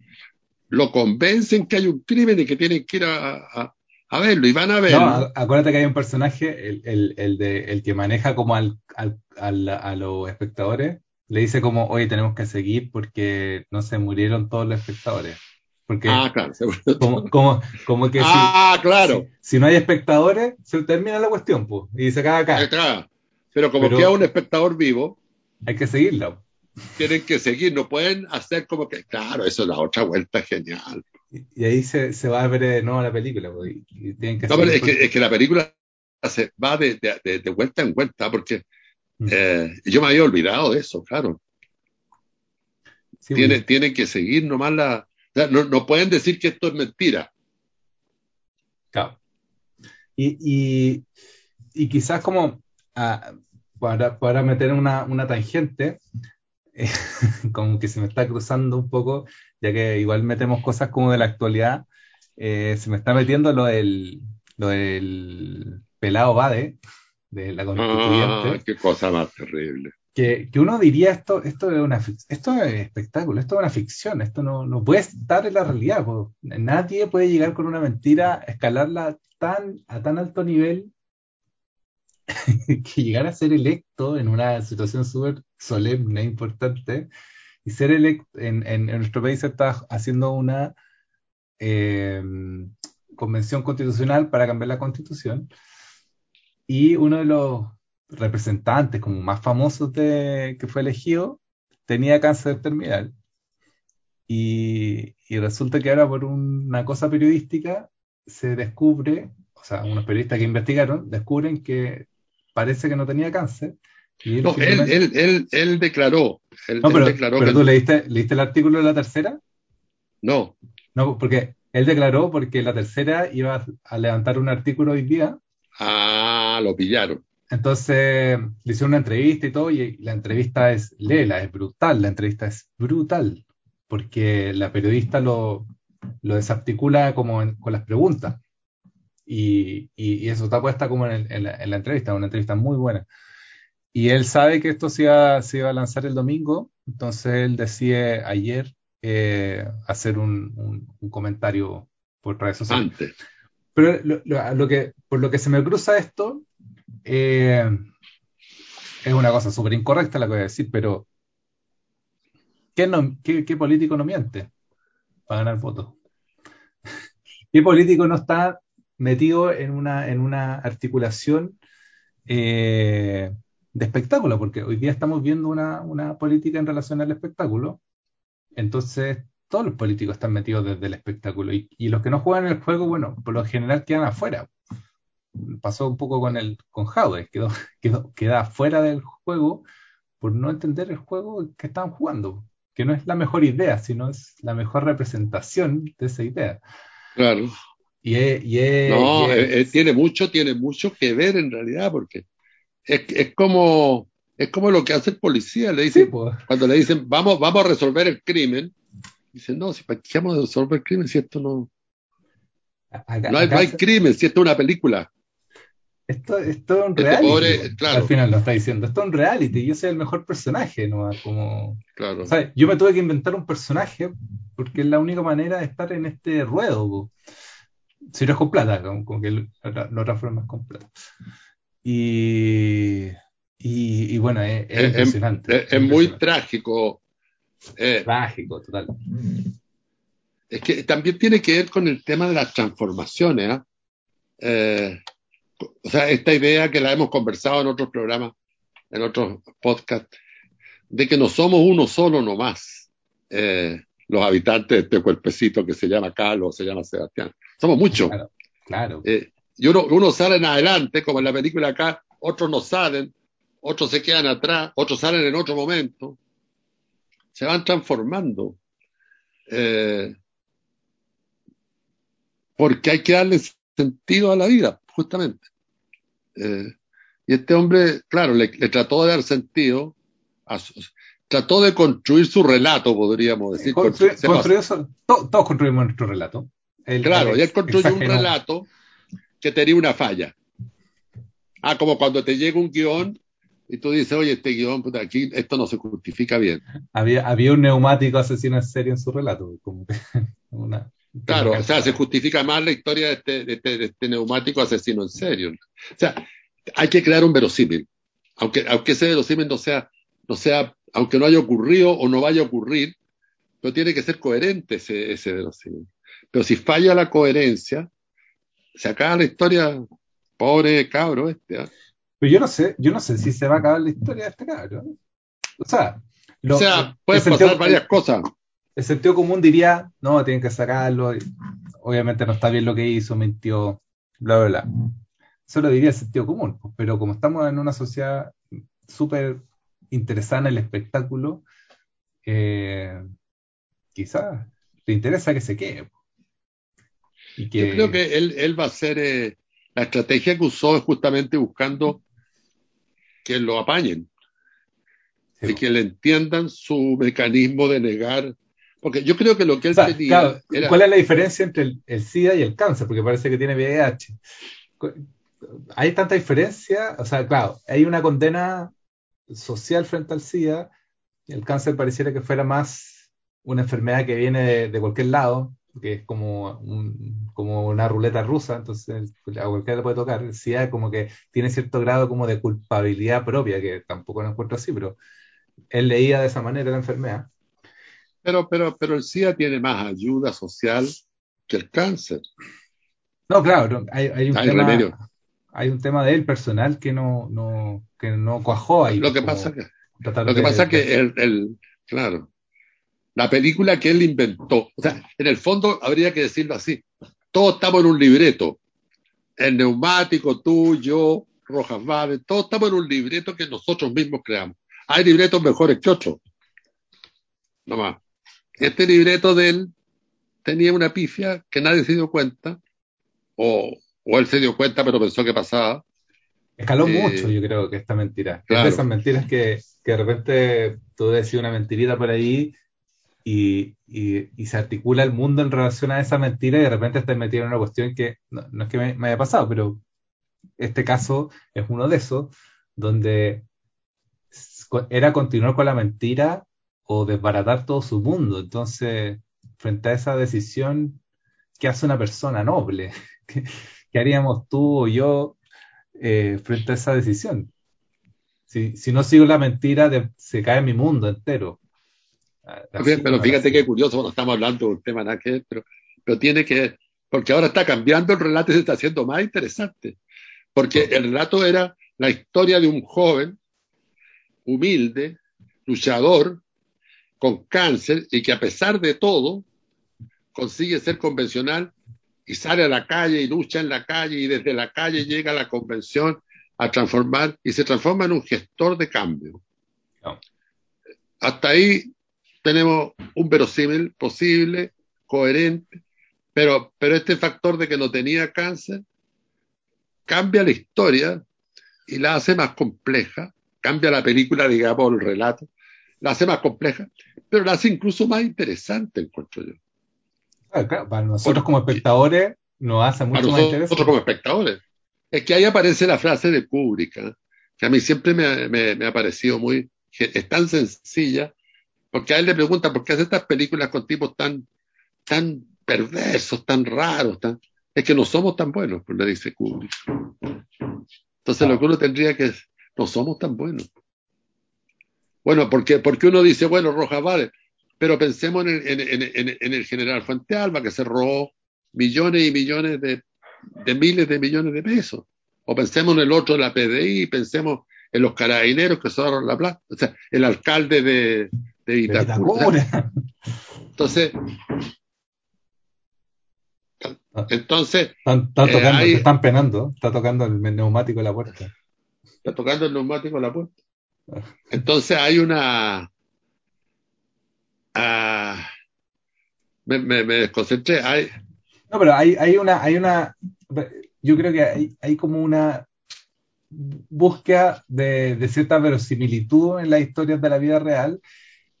lo convencen que hay un crimen y que tienen que ir a, a, verlo y van a verlo.
Acuérdate que hay un personaje, el, el, el, de, el que maneja como al, al, al, a los espectadores, le dice como, oye, tenemos que seguir porque no se murieron todos los espectadores. Porque
ah, claro.
Como, como, como que
ah,
si,
claro.
Si, si, no hay espectadores, se termina la cuestión, pues, y se acaba acá.
Pero como Pero, queda un espectador vivo,
hay que seguirla.
Tienen que seguir, no pueden hacer como que, claro, eso es la otra vuelta genial.
Y, y ahí se, se, va a ver de nuevo la película. Pues, y, y tienen que
no, pero es, que, es que la película se va de, de, de, vuelta en vuelta, porque eh, yo me había olvidado de eso, claro. Sí, tiene, bueno. Tienen que seguir nomás la. No, no, pueden decir que esto es mentira.
Claro. Y, y, y quizás como ah, para, para, meter una, una tangente, eh, como que se me está cruzando un poco, ya que igual metemos cosas como de la actualidad, eh, se me está metiendo lo del, lo del pelado Bade, de la constituyente.
Ah, qué cosa más terrible.
Que, uno diría esto, esto es una esto es espectáculo, esto es una ficción, esto no, no puede estar en la realidad. Nadie puede llegar con una mentira, escalarla tan, a tan alto nivel que llegar a ser electo en una situación súper solemne, importante, y ser electo en, en, nuestro país se está haciendo una eh, convención constitucional para cambiar la constitución y uno de los representantes como más famosos de, que fue elegido tenía cáncer terminal. Y, y resulta que ahora por una cosa periodística se descubre, o sea, unos periodistas que investigaron, descubren que parece que no tenía cáncer.
Y él, no, finalmente... él, él, él, él, declaró. Él,
no, pero,
declaró
pero
que...
tú leíste, leíste el artículo de la tercera?
No.
No, porque él declaró porque la tercera iba a levantar un artículo hoy día.
Ah, lo pillaron.
Entonces le hicieron una entrevista y todo, y la entrevista es lela, es brutal, la entrevista es brutal, porque la periodista lo, lo desarticula como en, con las preguntas. Y, y, y, eso está puesta como en, el, en, la, en, la, entrevista, una entrevista muy buena. Y él sabe que esto se iba, se iba a lanzar el domingo, entonces él decide ayer eh, hacer un, un, un, comentario por redes sociales.
Antes.
Pero lo, lo, lo, que, por lo que se me cruza esto, eh, es una cosa súper incorrecta la que voy a decir, pero ¿qué, político no miente para ganar votos? ¿Qué político no está metido en una, en una articulación eh, de espectáculo? Porque hoy día estamos viendo una, una política en relación al espectáculo. Entonces, todos los políticos están metidos desde el espectáculo y, y, los que no juegan el juego, bueno, por lo general quedan afuera. Pasó un poco con el con Jaude, quedó, quedó, queda fuera del juego por no entender el juego que estaban jugando, que no es la mejor idea, sino es la mejor representación de esa idea.
Claro.
Y es, y es,
no,
y es,
eh, tiene mucho, tiene mucho que ver en realidad, porque es, es como es como lo que hace el policía, le dicen,
sí, pues.
cuando le dicen vamos, vamos a resolver el crimen, Dice, no, si para qué vamos a resolver crimen si esto no. Acá, no, hay, no hay crimen, si esto es una película.
Esto, esto es un reality.
Este pobre, claro.
Al final lo está diciendo. Esto es un reality. Yo soy el mejor personaje, ¿no? Como.
Claro.
Yo me tuve que inventar un personaje porque es la única manera de estar en este ruedo. Po. Si no es con plata, como, como que otra forma es con plata. Y. Y, y bueno, es, es, es impresionante.
Es, es muy trágico
eh, Trágico, total.
Es que también tiene que ver con el tema de las transformaciones. ¿eh? Eh, o sea, esta idea que la hemos conversado en otros programas, en otros podcasts, de que no somos uno solo nomás, eh, los habitantes de este cuerpecito que se llama Carlos, se llama Sebastián. Somos muchos.
Claro. claro.
y uno, uno sale en adelante, como en la película acá, otros no salen, otros se quedan atrás, otros salen en otro momento se van transformando. Eh, porque hay que darle sentido a la vida, justamente. Eh, y este hombre, claro, le, le, trató de dar sentido, a su, trató de construir su relato, podríamos decir.
Construir, construir to, todos construimos nuestro relato.
El, claro, y él construyó un relato que tenía una falla. Ah, como cuando te llega un guion y tú dices, oye, este guion, puta, aquí esto no se justifica bien.
Había, había un neumático asesino en serie en su relato. Como una,
claro, o sea, se justifica más la historia de este, de, este, de este, neumático asesino en serio. O sea, hay que crear un verosímil. Aunque, aunque ese verosímil no sea, no sea, aunque no haya ocurrido o no vaya a ocurrir, pero tiene que ser coherente ese, ese verosímil. Pero si falla la coherencia, se acaba la historia, pobre cabro este. ¿eh?
Pero yo no sé, yo no sé si se va a acabar la historia de este cabro. O sea,
lo, o sea pueden pasar varias cosas.
El sentido común diría, no, tienen que sacarlo, obviamente no está bien lo que hizo, mintió, bla, bla, bla. Eso lo diría el sentido común, pues, pero como estamos en una sociedad súper interesada en el espectáculo, eh, quizás te interesa que se quede. Pues.
Y que... Yo creo que él, él va a ser, eh, la estrategia que usó es justamente buscando que lo apañen y que le entiendan su mecanismo de negar. Porque yo creo que lo que él tenía.
¿Cuál es la diferencia entre el, SIDA y el cáncer? Porque parece que tiene VIH. Hay tanta diferencia. O sea, claro, hay una condena social frente al SIDA. Y el cáncer pareciera que fuera más una enfermedad que viene de cualquier lado que es como, como una ruleta rusa, entonces a cualquiera le puede tocar. Sí, como que tiene cierto grado como de culpabilidad propia, que tampoco lo encuentro así, pero él leía de esa manera la enfermedad.
Pero, pero, pero el SIDA tiene más ayuda social que el cáncer.
No, claro, hay, hay un tema, hay un tema de él personal que no, no, que no cuajó ahí.
Lo que pasa que, lo que pasa que el, el, claro, la película que él inventó. O sea, en el fondo habría que decirlo así. Todos estamos en un libreto. El neumático, tú, yo, Rojas Vale, todos estamos en un libreto que nosotros mismos creamos. Hay libretos mejores que otros. No más. Este libreto de él tenía una pifia que nadie se dio cuenta, o, o él se dio cuenta pero pensó que pasaba.
Escaló eh, mucho, yo creo, que esta mentira. Claro. esas mentiras que, que de repente tú decís una mentirita por ahí y, y, se articula el mundo en relación a esa mentira y de repente estás metido en una cuestión que no, es que me, haya pasado, pero este caso es uno de esos, donde era continuar con la mentira o desbaratar todo su mundo. Entonces, frente a esa decisión, ¿qué hace una persona noble? ¿Qué, haríamos tú o yo eh, frente a esa decisión? Si, si no sigo la mentira, se cae mi mundo entero.
Pero fíjate qué curioso, bueno, estamos hablando de un tema nada que pero, pero tiene que, porque ahora está cambiando el relato y se está haciendo más interesante. Porque el relato era la historia de un joven humilde, luchador, con cáncer y que a pesar de todo consigue ser convencional y sale a la calle y lucha en la calle y desde la calle llega a la convención a transformar y se transforma en un gestor de cambio. Hasta ahí tenemos un verosímil posible, coherente, pero, pero este factor de que no tenía cáncer cambia la historia y la hace más compleja, cambia la película, digamos, el relato, la hace más compleja, pero la hace incluso más interesante, encuentro yo.
Claro, para nosotros como espectadores nos hace mucho más interesante. Nosotros
como espectadores. Es que ahí aparece la frase de Kubrick, ¿eh? que a mí siempre me, me, me ha parecido muy, es tan sencilla, porque a él le preguntan, ¿por qué hace estas películas con tipos tan, tan perversos, tan raros? Tan... Es que no somos tan buenos, pues le dice Kubrick. Entonces lo que uno tendría que es, no somos tan buenos. Bueno, porque, porque uno dice, bueno, Rojas vale, pero pensemos en el, en, en, en el general Fuente Alba, que se robó millones y millones de, de miles de millones de pesos. O pensemos en el otro de la PDI, pensemos en los carabineros que son la plata, o sea, el alcalde de, entonces, entonces
están, tocando, eh, están penando, está tocando el neumático de la puerta.
Está tocando el neumático de la puerta. Entonces hay una. Ah, me, me, desconcentré.
No, pero hay, una, hay una. Yo creo que hay, como una búsqueda de, cierta verosimilitud en las historias de la vida real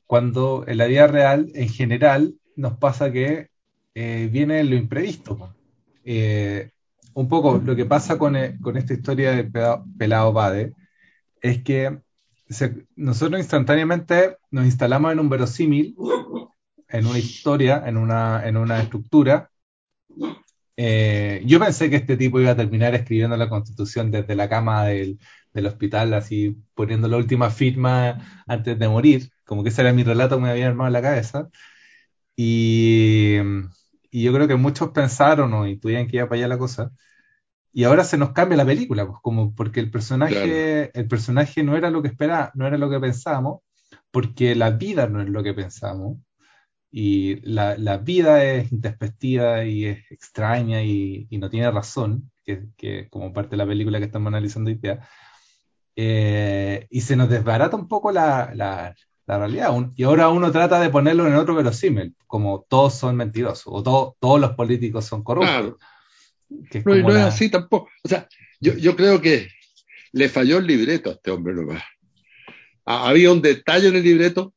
cuando en la vida real, en general, nos pasa que eh, viene lo imprevisto. Eh, un poco lo que pasa con, eh, esta historia de Pelado Bade es que nosotros instantáneamente nos instalamos en un verosímil, en una historia, en una, en una estructura. Eh, yo pensé que este tipo iba a terminar escribiendo la constitución desde la cama del, del hospital, así poniendo la última firma antes de morir, como que ese era mi relato que me había armado en la cabeza. Y, y yo creo que muchos pensaron o intuían que iba para allá la cosa. Y ahora se nos cambia la película, pues como porque el personaje,
Claro.
el personaje no era lo que esperaba, no era lo que pensábamos, porque la vida no es lo que pensamos, y la, la vida es introspectiva y es extraña y, y no tiene razón, que, que como parte de la película que estamos analizando hoy día, eh, y se nos desbarata un poco la, la, la realidad, Un- y ahora uno trata de ponerlo en otro verosímil, como todos son mentirosos, o todo- todos los políticos son corruptos,
Claro.
Que
No, y no es así tampoco. O sea, yo, yo creo que le falló el libreto a este hombre nomás. Ha- Había un detalle en el libreto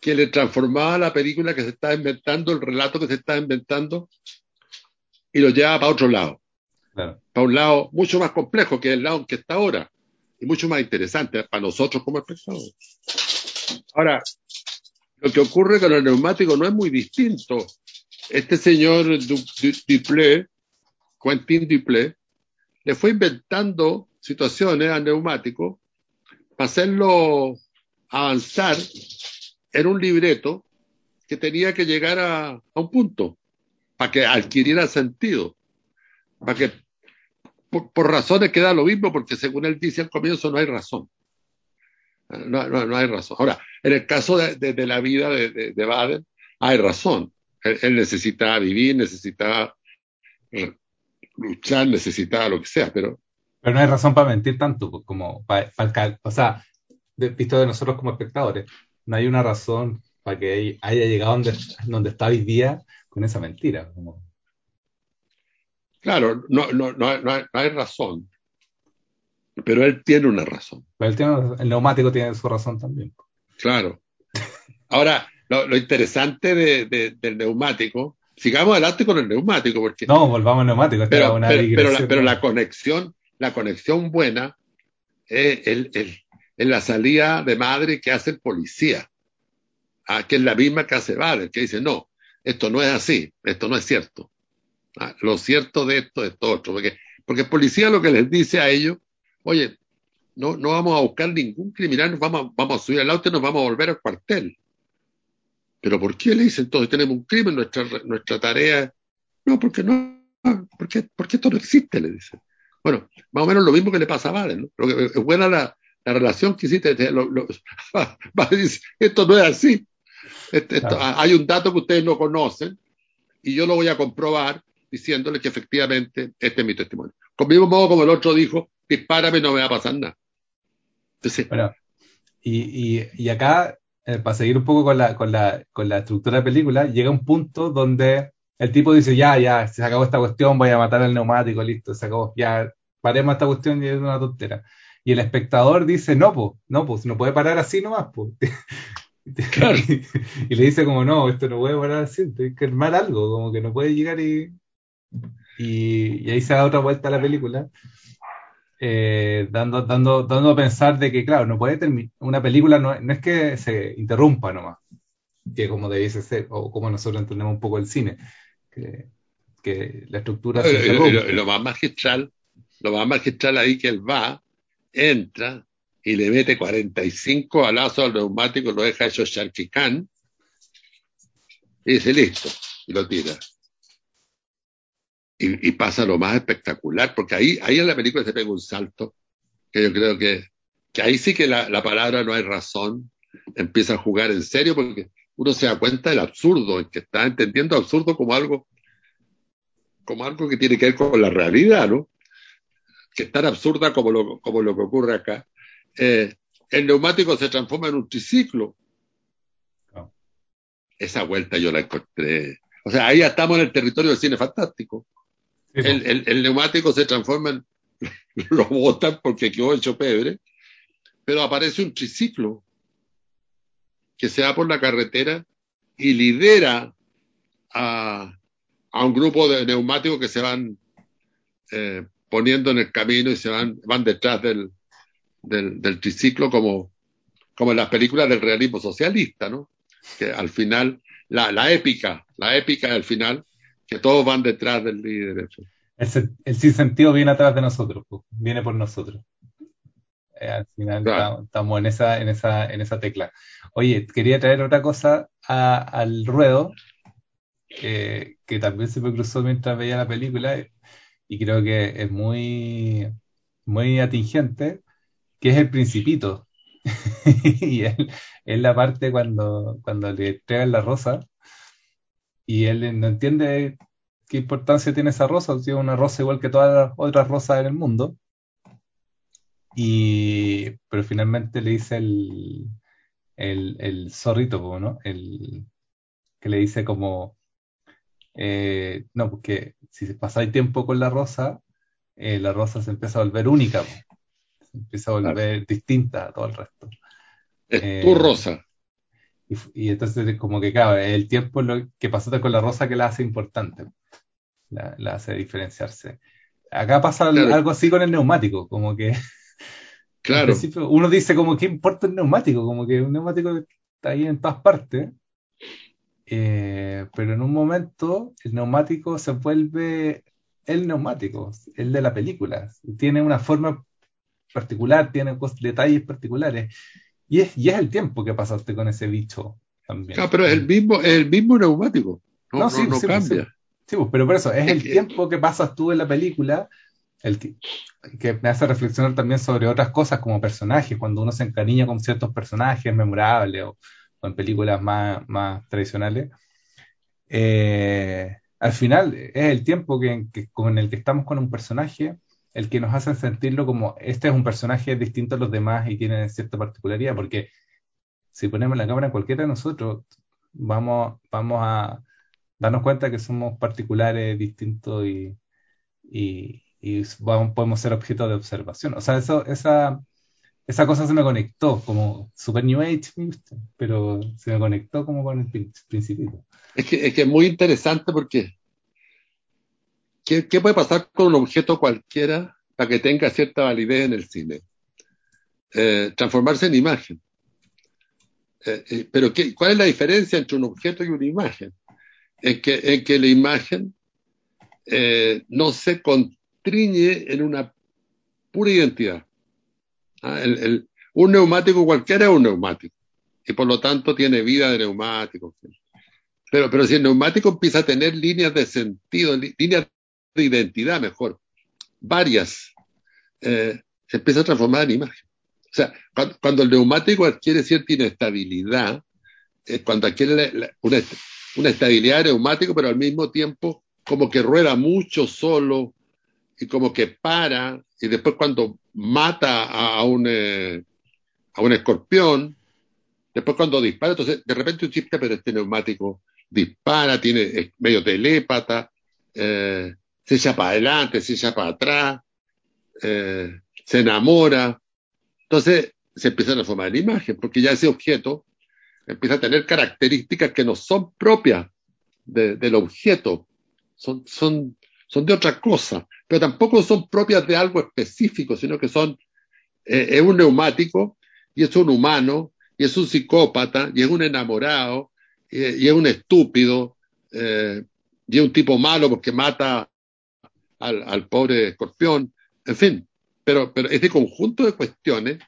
que le transformaba la película que se estaba inventando, el relato que se estaba inventando, y lo llevaba para otro lado,
Claro.
para un lado mucho más complejo que el lado en que está ahora, y mucho más interesante para nosotros como espectadores. Ahora, lo que ocurre con el neumático no es muy distinto. Este señor Du- Du- Duplé, Quentin Duplé, le fue inventando situaciones al neumático para hacerlo avanzar en un libreto que tenía que llegar a, un punto, para que adquiriera sentido, para que por, razones que da lo mismo, porque según él dice al comienzo no hay razón. No, no, no hay razón. Ahora, en el caso de, de- de la vida de, de Baden, hay razón. Él, él necesitaba vivir, necesitaba eh, luchar, necesitaba lo que sea, pero
Pero no hay razón para mentir tanto, pues, como para, o sea, de, visto de nosotros como espectadores, no hay una razón para que hay- haya llegado donde, donde está hoy día con esa mentira. Como,
claro, no, no, no, hay- no hay, no hay razón. Pero él tiene una razón,
pero el neumático tiene su razón también.
claro. Ahora, lo, lo interesante de, de- del neumático, sigamos adelante con el neumático, porque
No, volvamos al neumático, era
pero,
una
pero, pero, la, pero la conexión, la conexión buena es el, el- la salida de madre que hace el policía, ah, que es la misma que hace Bader, que dice, no, esto no es así, esto no es cierto. Ah, lo cierto de esto es esto otro, porque, porque el policía lo que les dice a ellos, oye, no, no vamos a buscar ningún criminal, nos vamos, a- vamos a subir al auto y nos vamos a volver al cuartel. Pero ¿por qué le dicen entonces tenemos un crimen? Nuestra, nuestra tarea no, porque no, porque, porque esto no existe, le dicen. Bueno, más o menos lo mismo que le pasa a Baden, ¿no? Lo que- es buena la, la relación que hiciste. te- lo- lo- Baden dice, esto no es así. Este- esto-
Claro.
hay un dato que ustedes no conocen y yo lo voy a comprobar diciéndole que efectivamente este es mi testimonio. Con mismo modo como el otro dijo, dispárame, no me va a pasar nada. Entonces,
Bueno, y, y, y acá, eh, para seguir un poco con la, con, la, con la estructura de la película, llega un punto donde el tipo dice, ya, ya, se acabó esta cuestión, voy a matar al neumático, listo, se acabó, ya, paremos esta cuestión y es una tontera. Y el espectador dice, no, pues, no, pues, no puede parar así nomás, pues.
Claro.
Y, le dice como, no, esto no puede parar así, tienes que armar algo, como que no puede llegar y... Y, y ahí se da otra vuelta a la película eh, dando, dando, dando a pensar de que, claro, no puede terminar, una película no, no es que se interrumpa nomás, que como debiese ser, o como nosotros entendemos un poco el cine, que, que la estructura se
lo, lo más magistral, lo más magistral ahí que él va, entra y le mete 45 alazos al neumático, lo deja hecho charquicán y dice listo, y lo tira. Y, y pasa lo más espectacular, porque ahí, ahí en la película se pega un salto, que yo creo que, que ahí sí que la, la palabra no hay razón, empieza a jugar en serio, porque uno se da cuenta del absurdo, en que está entendiendo absurdo como algo, como algo que tiene que ver con la realidad, ¿no? Que es tan absurda como lo, como lo que ocurre acá. Eh, el neumático se transforma en un triciclo.
No.
Esa vuelta yo la encontré. O sea, ahí estamos en el territorio del cine fantástico. El, el- el neumático se transforma en. lo botan porque quedó hecho pebre, pero aparece un triciclo que se va por la carretera y lidera a, a un grupo de neumáticos que se van eh, poniendo en el camino y se van, van detrás del, del, del triciclo como, como en las películas del realismo socialista, ¿no? Que al final, la, la épica, la épica del final, que todos van detrás del líder.
El, el sinsentido viene atrás de nosotros, pues, viene por nosotros. Eh, al final
Claro.
estamos en esa, en, esa, en esa tecla. Oye, quería traer otra cosa a- al ruedo, que, que también se me cruzó mientras veía la película, y creo que es muy, muy atingente, que es el Principito. Y es la parte cuando, cuando le entregan la rosa y él no entiende qué importancia tiene esa rosa, es una rosa igual que todas las otras rosas en el mundo. Y, pero finalmente le dice el, el, el zorrito, ¿no? El, que le dice como, eh, no, porque si pasáis tiempo con la rosa, eh, la rosa se empieza a volver única, po. se empieza a volver distinta a todo el resto.
Es
Eh,
tu rosa.
Y, y entonces como que, claro, el tiempo lo que pasaste con la rosa que la hace importante, la, la hace diferenciarse. Acá pasa
Claro.
algo así con el neumático, como que
Claro.
uno dice como que importa el neumático, como que un neumático está ahí en todas partes, eh, pero en un momento el neumático se vuelve el neumático, el de la película. Tiene una forma particular, tiene detalles particulares. Y es, y es el tiempo que pasaste con ese bicho también.
Claro, pero es el mismo, el mismo neumático. No,
No, sí,
no
sí,
cambia.
sí. Sí, pues, pero por eso, es el tiempo que pasas tú en la película el que, que me hace reflexionar también sobre otras cosas como personajes, cuando uno se encariña con ciertos personajes memorables o, o en películas más, más tradicionales. Eh, al final es el tiempo que, que- con el que estamos con un personaje el que nos hace sentirlo como este es un personaje distinto a los demás y tiene cierta particularidad, porque si ponemos la cámara en cualquiera de nosotros, vamos, vamos a darnos cuenta que somos particulares, distintos y, y, y vamos- podemos ser objeto de observación. O sea, eso, esa, esa cosa se me conectó, como super New Age, pero se me conectó como con el prin- principito.
Es que, es que es muy interesante porque ¿qué, qué puede pasar con un objeto cualquiera para que tenga cierta validez en el cine? Eh, transformarse en imagen. Eh, eh, pero ¿qué, ¿cuál es la diferencia entre un objeto y una imagen? En que la imagen no se constriñe en una pura identidad. Ah, un neumático cualquiera es un neumático y por lo tanto tiene vida de neumático. Pero, pero si el neumático empieza a tener líneas de sentido, líneas de identidad mejor, varias, eh, se empieza a transformar en imagen. O sea, cuando, el neumático adquiere cierta inestabilidad, es cuando adquiere la- la- una, est- una estabilidad de neumático, pero al mismo tiempo como que rueda mucho solo y como que para, y después cuando mata a, a un, eh, a un escorpión, después cuando dispara, entonces de repente un chiste, pero este neumático dispara, tiene, es medio telépata, eh, se echa para adelante, se echa para atrás, eh, se enamora. Entonces se empieza a transformar en imagen, porque ya ese objeto empieza a tener características que no son propias de- del objeto, son, son, son de otra cosa, pero tampoco son propias de algo específico, sino que son, eh, es un neumático y es un humano y es un psicópata y es un enamorado y, y es un estúpido eh, y es un tipo malo porque mata al, al pobre escorpión, en fin, pero, pero este conjunto de cuestiones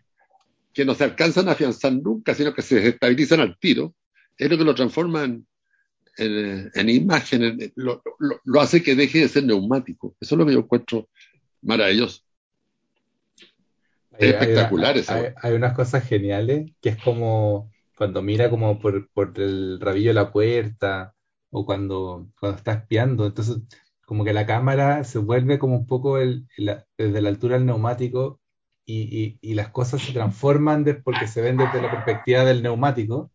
que no se alcanzan a afianzar nunca, sino que se desestabilizan al tiro, es lo que lo transforma en, en, en imagen, en- lo, lo- lo hace que deje de ser neumático. Eso es lo que yo encuentro maravilloso.
Hay, una-
Espectacular esa
hay-
weá.
hay unas cosas geniales que es como cuando mira como por, por el rabillo de la puerta o cuando, cuando está espiando. Entonces, como que la cámara se vuelve como un poco el, la- desde la altura del neumático y, y- y las cosas se transforman de- porque se ven desde la perspectiva del neumático.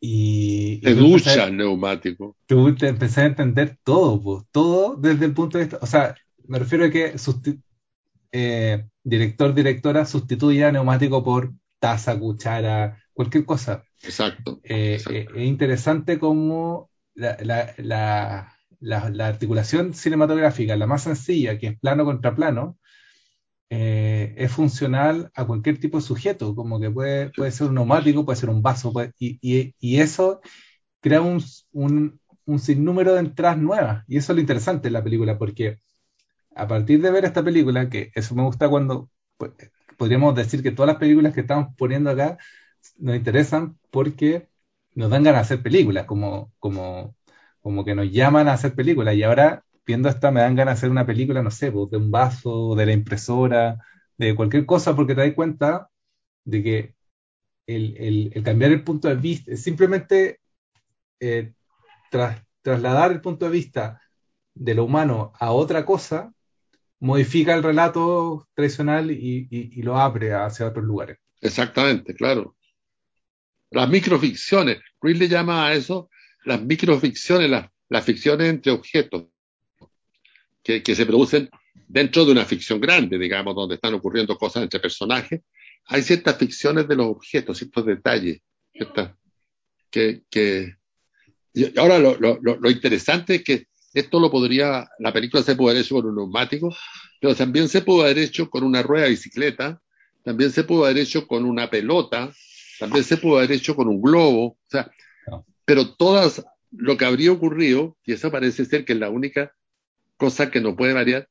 Y, empezás-
ducha el neumático.
tú te empecé a entender todo, pues, todo desde el punto de vista, o sea, me refiero a que eh, director, directora sustituye a neumático por taza, cuchara, cualquier cosa.
Exacto.
Eh,
exacto.
eh, es interesante cómo la, la- la- la, la, articulación cinematográfica, la más sencilla, que es plano contra plano, eh, es funcional a cualquier tipo de sujeto, como que puede, puede ser un neumático, puede ser un vaso, y, y, eso crea un, un, sinnúmero de entradas nuevas. Y eso es lo interesante en la película, porque a partir de ver esta película, que eso me gusta cuando pues, podríamos decir que todas las películas que estamos poniendo acá nos interesan porque nos dan ganas de hacer películas, como, como, como que nos llaman a hacer películas. Y ahora viendo esta me dan ganas de hacer una película, no sé, pues, de un vaso, de la impresora, de cualquier cosa, porque te das cuenta de que el, el, cambiar el punto de vista es simplemente eh, tras, trasladar el punto de vista de lo humano a otra cosa, modifica el relato tradicional y, y, y lo abre hacia otros lugares.
Exactamente, claro. Las microficciones, Ruiz le llama a eso las microficciones, las, las ficciones entre objetos que, que, se producen dentro de una ficción grande, digamos, donde están ocurriendo cosas entre personajes. Hay ciertas ficciones de los objetos, ciertos detalles. Que, que... Ahora lo, lo, lo, interesante es que esto lo podría, la película se puede haber hecho con un neumático, pero también se puede haber hecho con una rueda de bicicleta, también se puede haber hecho con una pelota, también se puede haber hecho con un globo, o sea. Pero todas lo que habría ocurrido, y eso parece ser que es la única cosa que no puede variar,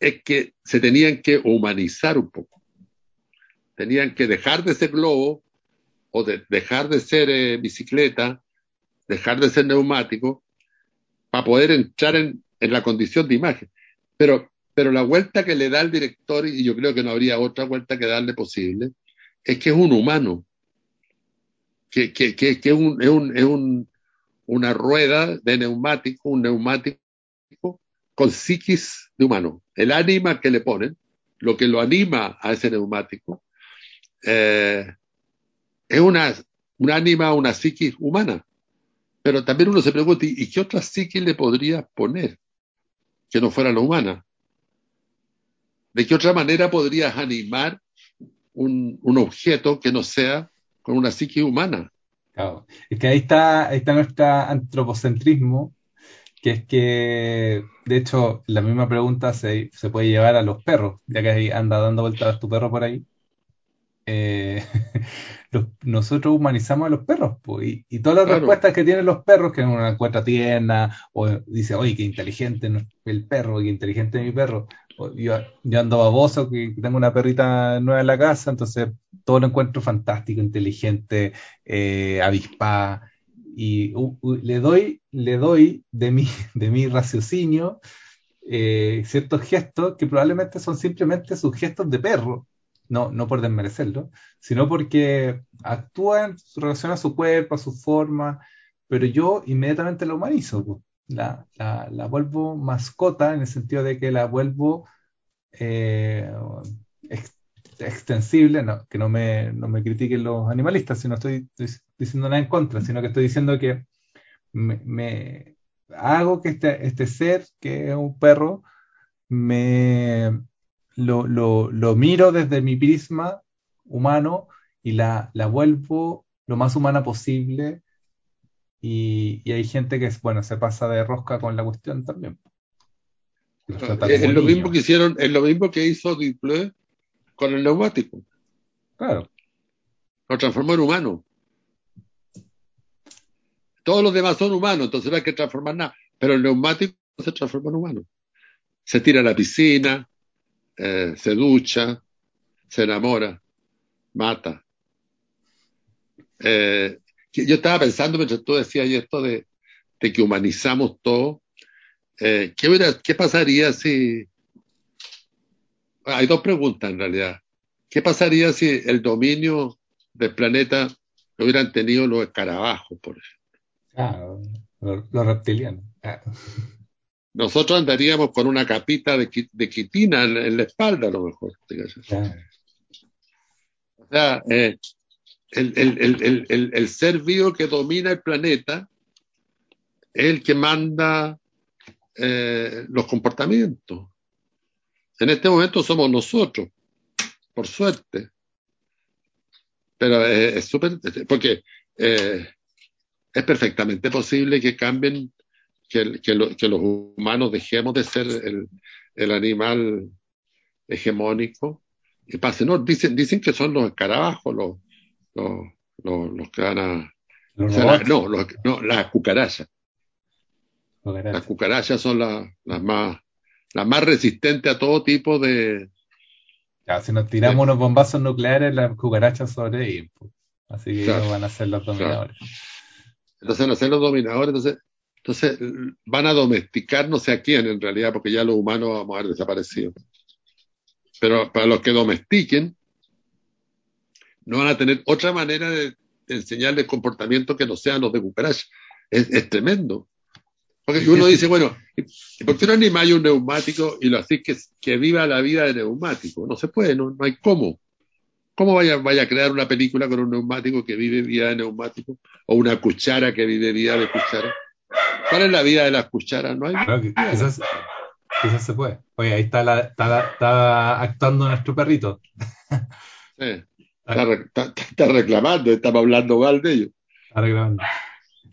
es que se tenían que humanizar un poco. Tenían que dejar de ser globo o de dejar de ser eh, bicicleta, dejar de ser neumático, para poder entrar en, la condición de imagen. Pero, pero la vuelta que le da el director, y yo creo que no habría otra vuelta que darle posible, es que es un humano, que, es, un, es, un, es un, una rueda de neumático, un neumático con psiquis de humano. El ánima que le ponen, lo que lo anima a ese neumático, eh, es una, un ánima, una psiquis humana. Pero también uno se pregunta, ¿y qué otra psiquis le podrías poner que no fuera la humana? ¿De qué otra manera podrías animar un objeto que no sea con una psiquis humana?
Claro. Es que ahí está, ahí está nuestro antropocentrismo, que es que, de hecho, la misma pregunta se, se puede llevar a los perros, ya que anda dando vueltas tu perro por ahí. Eh, los, nosotros humanizamos a los perros, pues, y, y, todas las claro. respuestas que tienen los perros, que uno encuentra tierna, o dice, oye, qué inteligente el perro, qué inteligente mi perro. Yo, ando baboso, que tengo una perrita nueva en la casa, entonces todo lo encuentro fantástico, inteligente, eh, avispada. Y le doy, le doy de mi, de mi raciocinio eh, ciertos gestos que probablemente son simplemente sus gestos de perro, no, no por desmerecerlo, sino porque actúa en relación a su cuerpo, a su forma, pero yo inmediatamente la humanizo, la, la, vuelvo mascota en el sentido de que la vuelvo eh, extensible, que no me, no me critiquen los animalistas, si no estoy, estoy, diciendo nada en contra, sino que estoy diciendo que me, me hago que este, este, ser, que es un perro, me lo, lo, lo, miro desde mi prisma humano y la, la vuelvo lo más humana posible. Y, y, hay gente que bueno, se pasa de rosca con la cuestión también.
Es lo mismo que hicieron, es lo mismo que hizo Duplé con el neumático.
Claro.
Lo transformó en humano. Todos los demás son humanos, entonces no hay que transformar nada. Pero el neumático se transforma en humano. Se tira a la piscina, eh, se ducha, se enamora, mata. Eh, yo estaba pensando mientras tú decías esto de, de que humanizamos todo. Eh, ¿qué, hubiera, ¿Qué pasaría si... Hay dos preguntas en realidad. ¿Qué pasaría si el dominio del planeta lo hubieran tenido los escarabajos, por ejemplo?
Ah, los, reptilianos. Ah.
Nosotros andaríamos con una capita de, de quitina en, en, la espalda, a lo mejor. O sea, eh, el, el, el, el, ser vivo que domina el planeta es el que manda eh, los comportamientos. En este momento somos nosotros, por suerte. Pero eh, es súper, porque eh, es perfectamente posible que cambien, que, que, los humanos dejemos de ser el, animal hegemónico y pase. No, dicen, dicen que son los escarabajos los, los, los, que van a. O sea, no, no, las cucarachas. Las cucarachas son las, las más las más resistentes a todo tipo de.
Ya, si nos tiramos unos bombazos nucleares, las cucarachas sobreviven. Así que ellos van a ser los dominadores.
Entonces van a ser los dominadores, entonces, entonces van a domesticar no sé a quién en realidad, porque ya los humanos vamos a haber desaparecido. Pero para los que domestiquen, no van a tener otra manera de, enseñarles comportamiento que no sean los de cucaracha. Es, tremendo. Porque uno dice, bueno, ¿y por qué no animáis un neumático y lo hacéis que, que viva la vida de neumático? No se puede, no, no hay cómo. ¿Cómo vaya, vaya a crear una película con un neumático que vive vida de neumático? ¿O una cuchara que vive vida de cuchara? ¿Cuál es la vida de las cucharas? No hay.
Eso se puede. Oye, ahí está, la, está, actuando nuestro perrito.
Sí, está, reclamando, estamos hablando mal de ellos.
Está reclamando.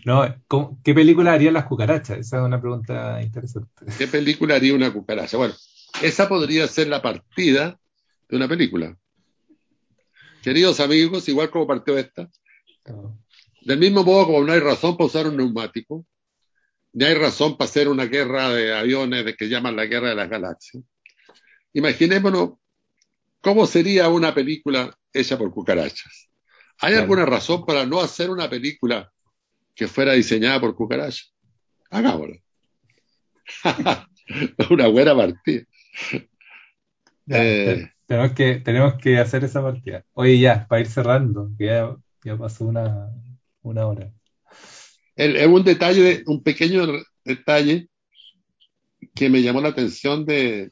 No, ¿qué película harían las cucarachas? Esa es una pregunta interesante.
¿Qué película haría una cucaracha? Bueno, esa podría ser la partida de una película. Queridos amigos, igual como partió esta, del mismo modo como no hay razón para usar un neumático, ni hay razón para hacer una guerra de aviones de que llaman la guerra de las galaxias. Imaginémonos cómo sería una película hecha por cucarachas. ¿Hay alguna razón para no hacer una película que fuera diseñada por cucarachas? Hagámoslo. una buena partida.
Eh, tenemos, que, tenemos que hacer esa partida. Oye, ya, para ir cerrando, que ya, ya pasó una, una hora
es un detalle, un pequeño detalle que me llamó la atención de,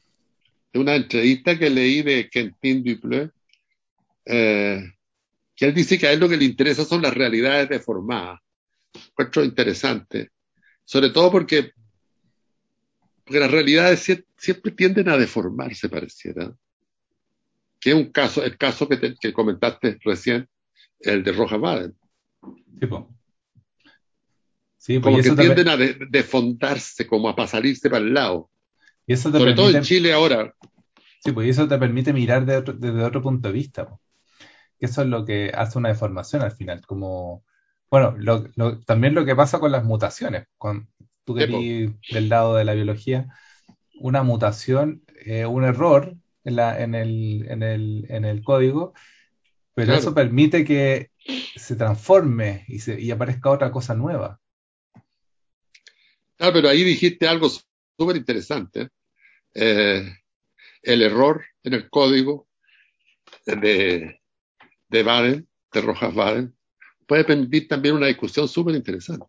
una entrevista que leí de Quentin Dupleux, eh, que él dice que a él lo que le interesa son las realidades deformadas. Encuentro interesante, sobre todo porque, porque las realidades siempre, tienden a deformarse, pareciera. Que es un caso, el caso que, que comentaste recién, el de Roja Baden. Sí, pues, como que tienden a defondarse, como a salirse para el lado. Y eso Sobre todo en Chile ahora.
Sí, pues eso te permite mirar desde otro punto de vista. Eso es lo que hace una deformación al final. Como, bueno, también lo que pasa con las mutaciones. Con, tú que del lado de la biología, una mutación, eh, un error en, la, en, el, en, el, en el código, pero eso permite que se transforme y, se, y aparezca otra cosa nueva.
Ah, pero ahí dijiste algo súper interesante. Eh, el error en el código de, de Baden, de Rojas Baden, puede permitir también una discusión súper interesante.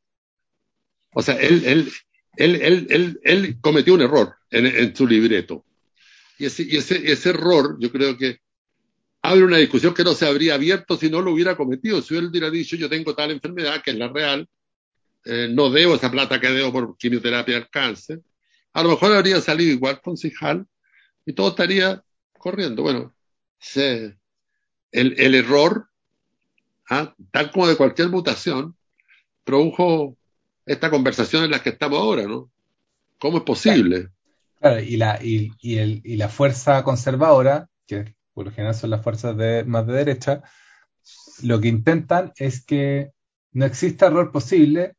O sea, él, él, él, él, él, cometió un error en, su libreto. Y, ese, y ese, ese error, yo creo que abre una discusión que no se habría abierto si no lo hubiera cometido. Si él hubiera dicho, yo tengo tal enfermedad, que es la real, eh, no debo esa plata que debo por quimioterapia del cáncer, a lo mejor habría salido igual concejal y todo estaría corriendo. Bueno, el, el, error, ¿ah? tal como de cualquier mutación, produjo esta conversación en la que estamos ahora, ¿no? ¿Cómo es posible?
Claro, y, la, y, y, el, y la fuerza conservadora, que por lo general son las fuerzas de, más de derecha, lo que intentan es que no exista error posible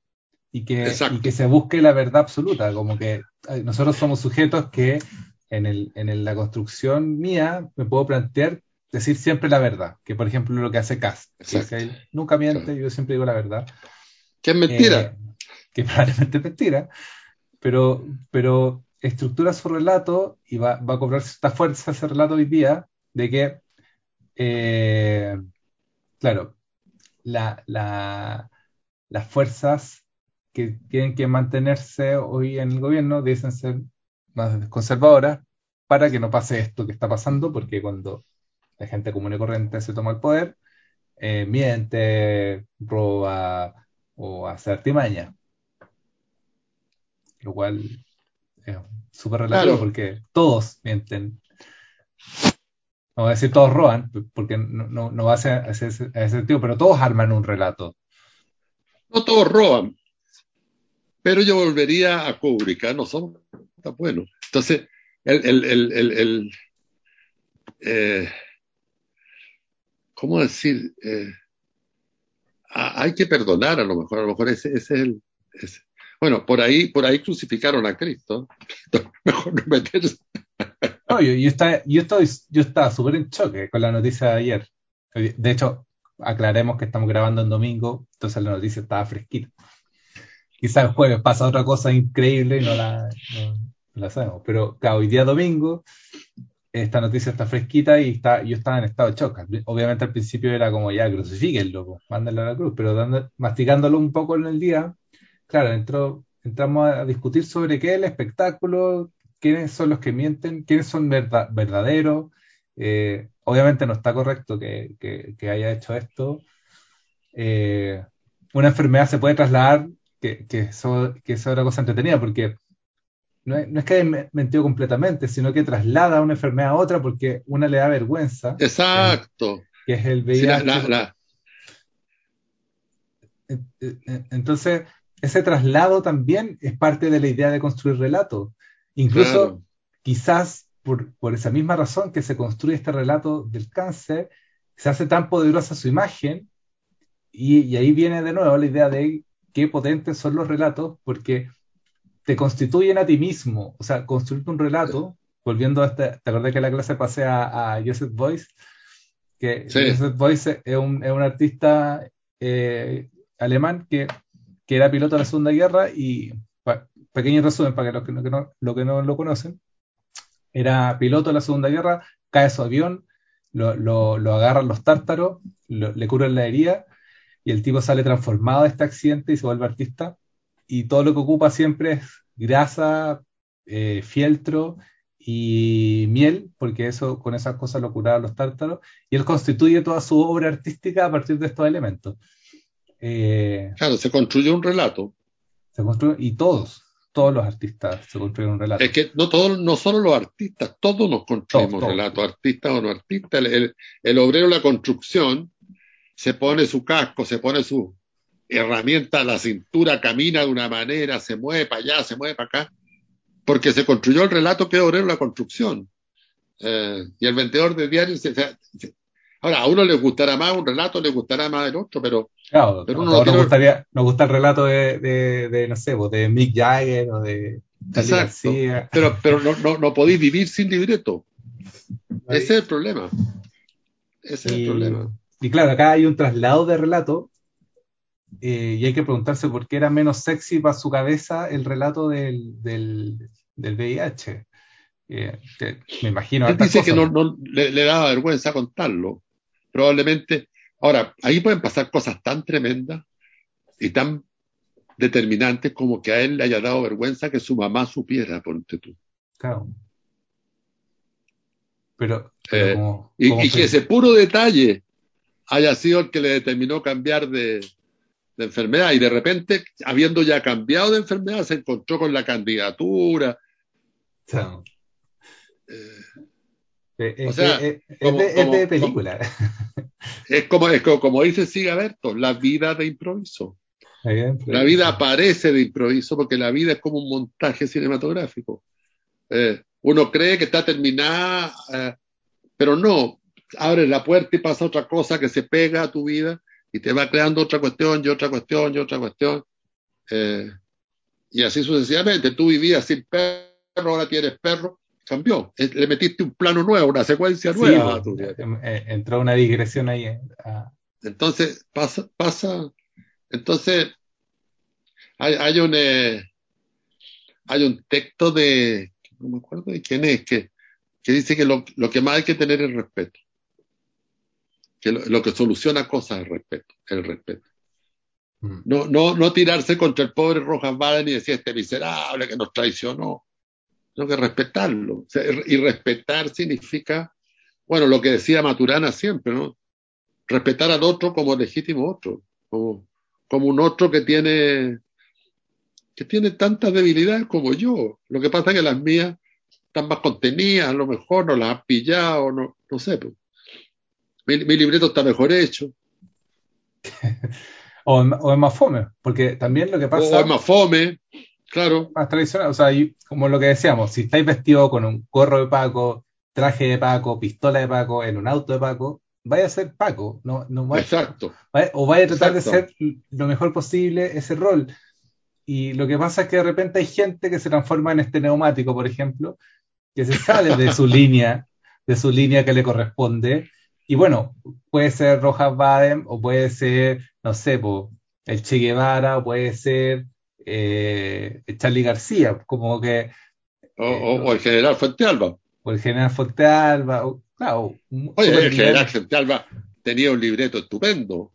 y que, que se busque la verdad absoluta, como que nosotros somos sujetos que en, el, en la construcción mía me puedo plantear decir siempre la verdad, que por ejemplo lo que hace Cass, que nunca miente, yo siempre digo la verdad.
Que es mentira.
Eh, que probablemente es mentira, pero, pero estructura su relato y va, va a cobrar esta fuerza ese relato hoy día de que, eh, claro, la, la, las fuerzas que tienen que mantenerse hoy en el gobierno deben ser más conservadoras para que no pase esto que está pasando, porque cuando la gente común y corriente se toma el poder, eh, miente, roba o hace artimaña. Lo cual es súper relativo porque todos mienten. No voy a decir todos roban, porque no, no, va a ser ese, ese sentido, pero todos arman un relato.
No todos roban, pero yo volvería a Kubrick, ¿eh? no son tan buenos. Entonces, el, el, el, el, el eh, ¿cómo decir? Eh, hay que perdonar a lo mejor, a lo mejor ese, ese es el... Ese. Bueno, por ahí, por ahí crucificaron a Cristo. mejor no meterse.
No, yo, yo, está, yo, estoy, yo estaba súper en choque con la noticia de ayer. De hecho, aclaremos que estamos grabando en domingo, entonces la noticia estaba fresquita. Quizás el jueves pasa otra cosa increíble y no la, no, la sabemos. Pero claro, hoy día domingo, esta noticia está fresquita y está, yo estaba en estado de choque. Obviamente al principio era como ya crucifíquenlo, mándenlo a la cruz, pero masticándolo un poco en el día, claro, entramos a discutir sobre qué es el espectáculo, quiénes son los que mienten, quiénes son verdad, verdaderos. Eh, obviamente no está correcto que, que, haya hecho esto. Eh, una enfermedad se puede trasladar, que, que, eso, que es otra cosa entretenida, porque no es, no es, que haya mentido completamente, sino que traslada una enfermedad a otra porque una le da vergüenza.
Exacto.
Eh, que es el VIH. Sí, la, la, la... Entonces, ese traslado también es parte de la idea de construir relato. Incluso, claro. quizás por, por, esa misma razón que se construye este relato del cáncer, se hace tan poderosa su imagen, y, y ahí viene de nuevo la idea de qué potentes son los relatos, porque te constituyen a ti mismo, o sea, construirte un relato, volviendo a este, te acordé que la clase pasé a, a Joseph Beuys, que sí. Joseph Beuys es un, es un artista eh, alemán que, que, era piloto de la Segunda Guerra y, pa, pequeño resumen para que los que, no, que no, lo que no lo conocen, era piloto de la Segunda Guerra, cae su avión, lo, lo, lo agarran los tártaros, lo, le curan la herida y el tipo sale transformado de este accidente y se vuelve artista y todo lo que ocupa siempre es grasa, eh, fieltro y miel, porque eso con esas cosas lo curaban los tártaros, y él constituye toda su obra artística a partir de estos elementos.
Eh, claro, se construye un relato.
Se construye, y todos, todos los artistas se construyen un relato.
Es que no, todos, no solo los artistas, todos nos construimos todo, relatos, artistas o no artistas. El, el, el obrero de la construcción se pone su casco, se pone su, herramienta a la cintura, camina de una manera, se mueve para allá, se mueve para acá, porque se construyó el relato que obrero la construcción. Eh, y el vendedor de diarios, se, se, ahora a uno le gustará más un relato, le gustará más el otro, pero,
claro, pero uno no, no tiene... gustaría, nos gusta el relato de, de, de, no sé, de Mick Jagger o de
Exacto, pero, pero no, no, no podéis vivir sin libreto. Ese es el problema. Ese es el problema.
Y claro, acá hay un traslado de relato eh, y hay que preguntarse por qué era menos sexy para su cabeza el relato del, del, del VIH. Eh, que me imagino.
Él dice cosas, que no, no le, le, daba vergüenza contarlo. Probablemente. Ahora, ahí pueden pasar cosas tan tremendas y tan determinantes como que a él le haya dado vergüenza que su mamá supiera, ponte tú.
Claro. Pero. pero
eh,
como,
y,
como
y que ese puro detalle haya sido el que le determinó cambiar de, de enfermedad y de repente, habiendo ya cambiado de enfermedad, se encontró con la candidatura.
No.
Eh, o sea,
es, como, de, como, es, de, película.
Como, es como, es como, como dice Sigaberto, la vida de improviso. La vida aparece de improviso porque la vida es como un montaje cinematográfico. Eh, uno cree que está terminada, eh, pero no. Abre la puerta y pasa otra cosa que se pega a tu vida y te va creando otra cuestión y otra cuestión y otra cuestión. Eh, y así sucesivamente. Tú vivías sin perro, ahora tienes perro, cambió. Eh, le metiste un plano nuevo, una secuencia nueva.
Sí, pues, eh, entró una digresión ahí.
Entonces, pasa, pasa. Entonces, hay, hay un eh, hay un texto de, no me acuerdo de quién es, que, que dice que lo, lo que más hay que tener es respeto que lo, lo, que soluciona cosas es el respeto, el respeto. Mm. No, no, no tirarse contra el pobre Rojas Baden y decir este miserable que nos traicionó. Tengo que respetarlo. O sea, y respetar significa, bueno, lo que decía Maturana siempre, ¿no? Respetar al otro como legítimo otro, como, como un otro que tiene, que tiene tantas debilidades como yo. Lo que pasa es que las mías están más contenidas, a lo mejor no las han pillado, no, no sé. Pues mi, mi, libreto está mejor hecho.
O, o, es más fome, porque también lo que pasa...
O es más fome, claro.
Más tradicional, o sea, como lo que decíamos, si estáis vestidos con un gorro de Paco, traje de Paco, pistola de Paco, en un auto de Paco, vaya a ser Paco. No, no vaya,
Exacto.
o vaya a tratar de ser lo mejor posible ese rol. Y lo que pasa es que de repente hay gente que se transforma en este neumático, por ejemplo, que se sale de su línea, de su línea que le corresponde. Y bueno, puede ser Rojas Baden, o puede ser, no sé, el Che Guevara, o puede ser eh, Charlie García, como que.
O, o, el general Fuente Alba.
O el general Fuente Alba. claro,
Oye, el general Fuente Alba tenía un libreto estupendo.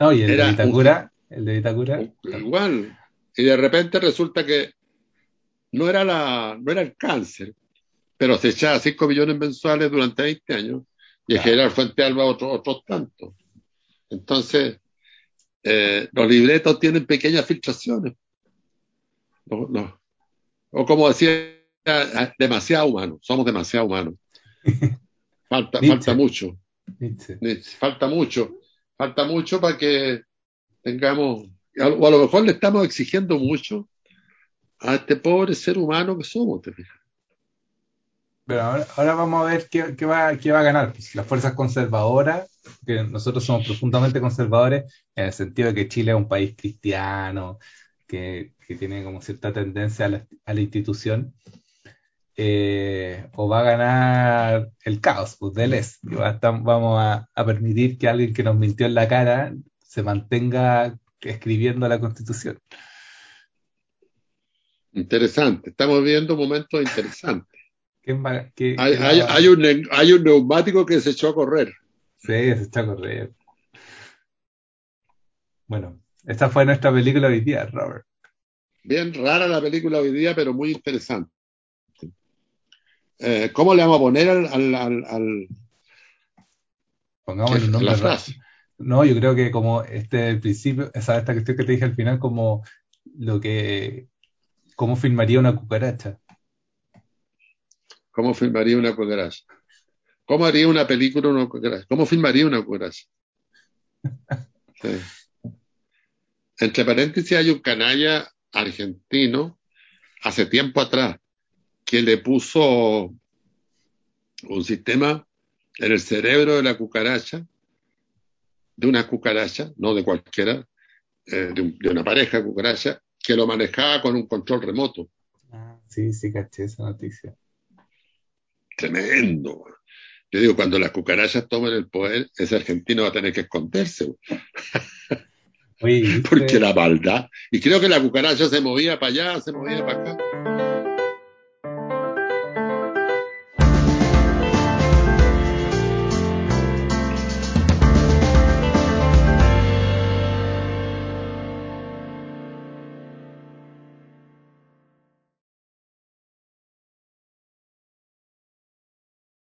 No, y el de Vitacura. el de Vitacura.
Igual. Y de repente resulta que no era, la, no era el cáncer, pero se echaba 5 millones mensuales durante 20 años y el general Fuente Alba otros otros tantos. Entonces, eh, los libretos tienen pequeñas filtraciones. O como decía, demasiado humanos, somos demasiado humanos. Falta, falta mucho. Falta mucho. Falta mucho para que tengamos, o a lo mejor le estamos exigiendo mucho a este pobre ser humano que somos, te fijas.
Pero ahora, vamos a ver qué, va, qué va a ganar. Las fuerzas conservadoras, que nosotros somos profundamente conservadores, en el sentido de que Chile es un país cristiano, que, tiene como cierta tendencia a la, a institución, eh, o va a ganar el caos, pues del es. vamos a, a, permitir que alguien que nos mintió en la cara se mantenga escribiendo la constitución.
Interesante, estamos viendo momentos interesantes.
¿Qué, qué,
hay, hay, hay, un, hay un neumático que se echó a correr.
Sí, se echó a correr. Bueno, esta fue nuestra película hoy día, Robert.
Bien rara la película hoy día, pero muy interesante. Eh, ¿Cómo le vamos a poner al... al, al, al...
Pongamos el nombre. No, yo creo que como este el principio, esa esta cuestión que te dije al final, como lo que, cómo filmaría una cucaracha.
¿Cómo filmaría una cucaracha? ¿Cómo haría una película una cucaracha? ¿Cómo filmaría una cucaracha? Sí. Entre paréntesis hay un canalla argentino hace tiempo atrás que le puso un sistema en el cerebro de la cucaracha, de una cucaracha, no de cualquiera, eh, de, un, de, una pareja de cucaracha, que lo manejaba con un control remoto.
Ah, sí, sí, caché esa noticia.
Tremendo. Yo digo, cuando las cucarachas tomen el poder, ese argentino va a tener que esconderse. Oye, Porque la maldad. Y creo que la cucaracha se movía para allá, se movía para acá.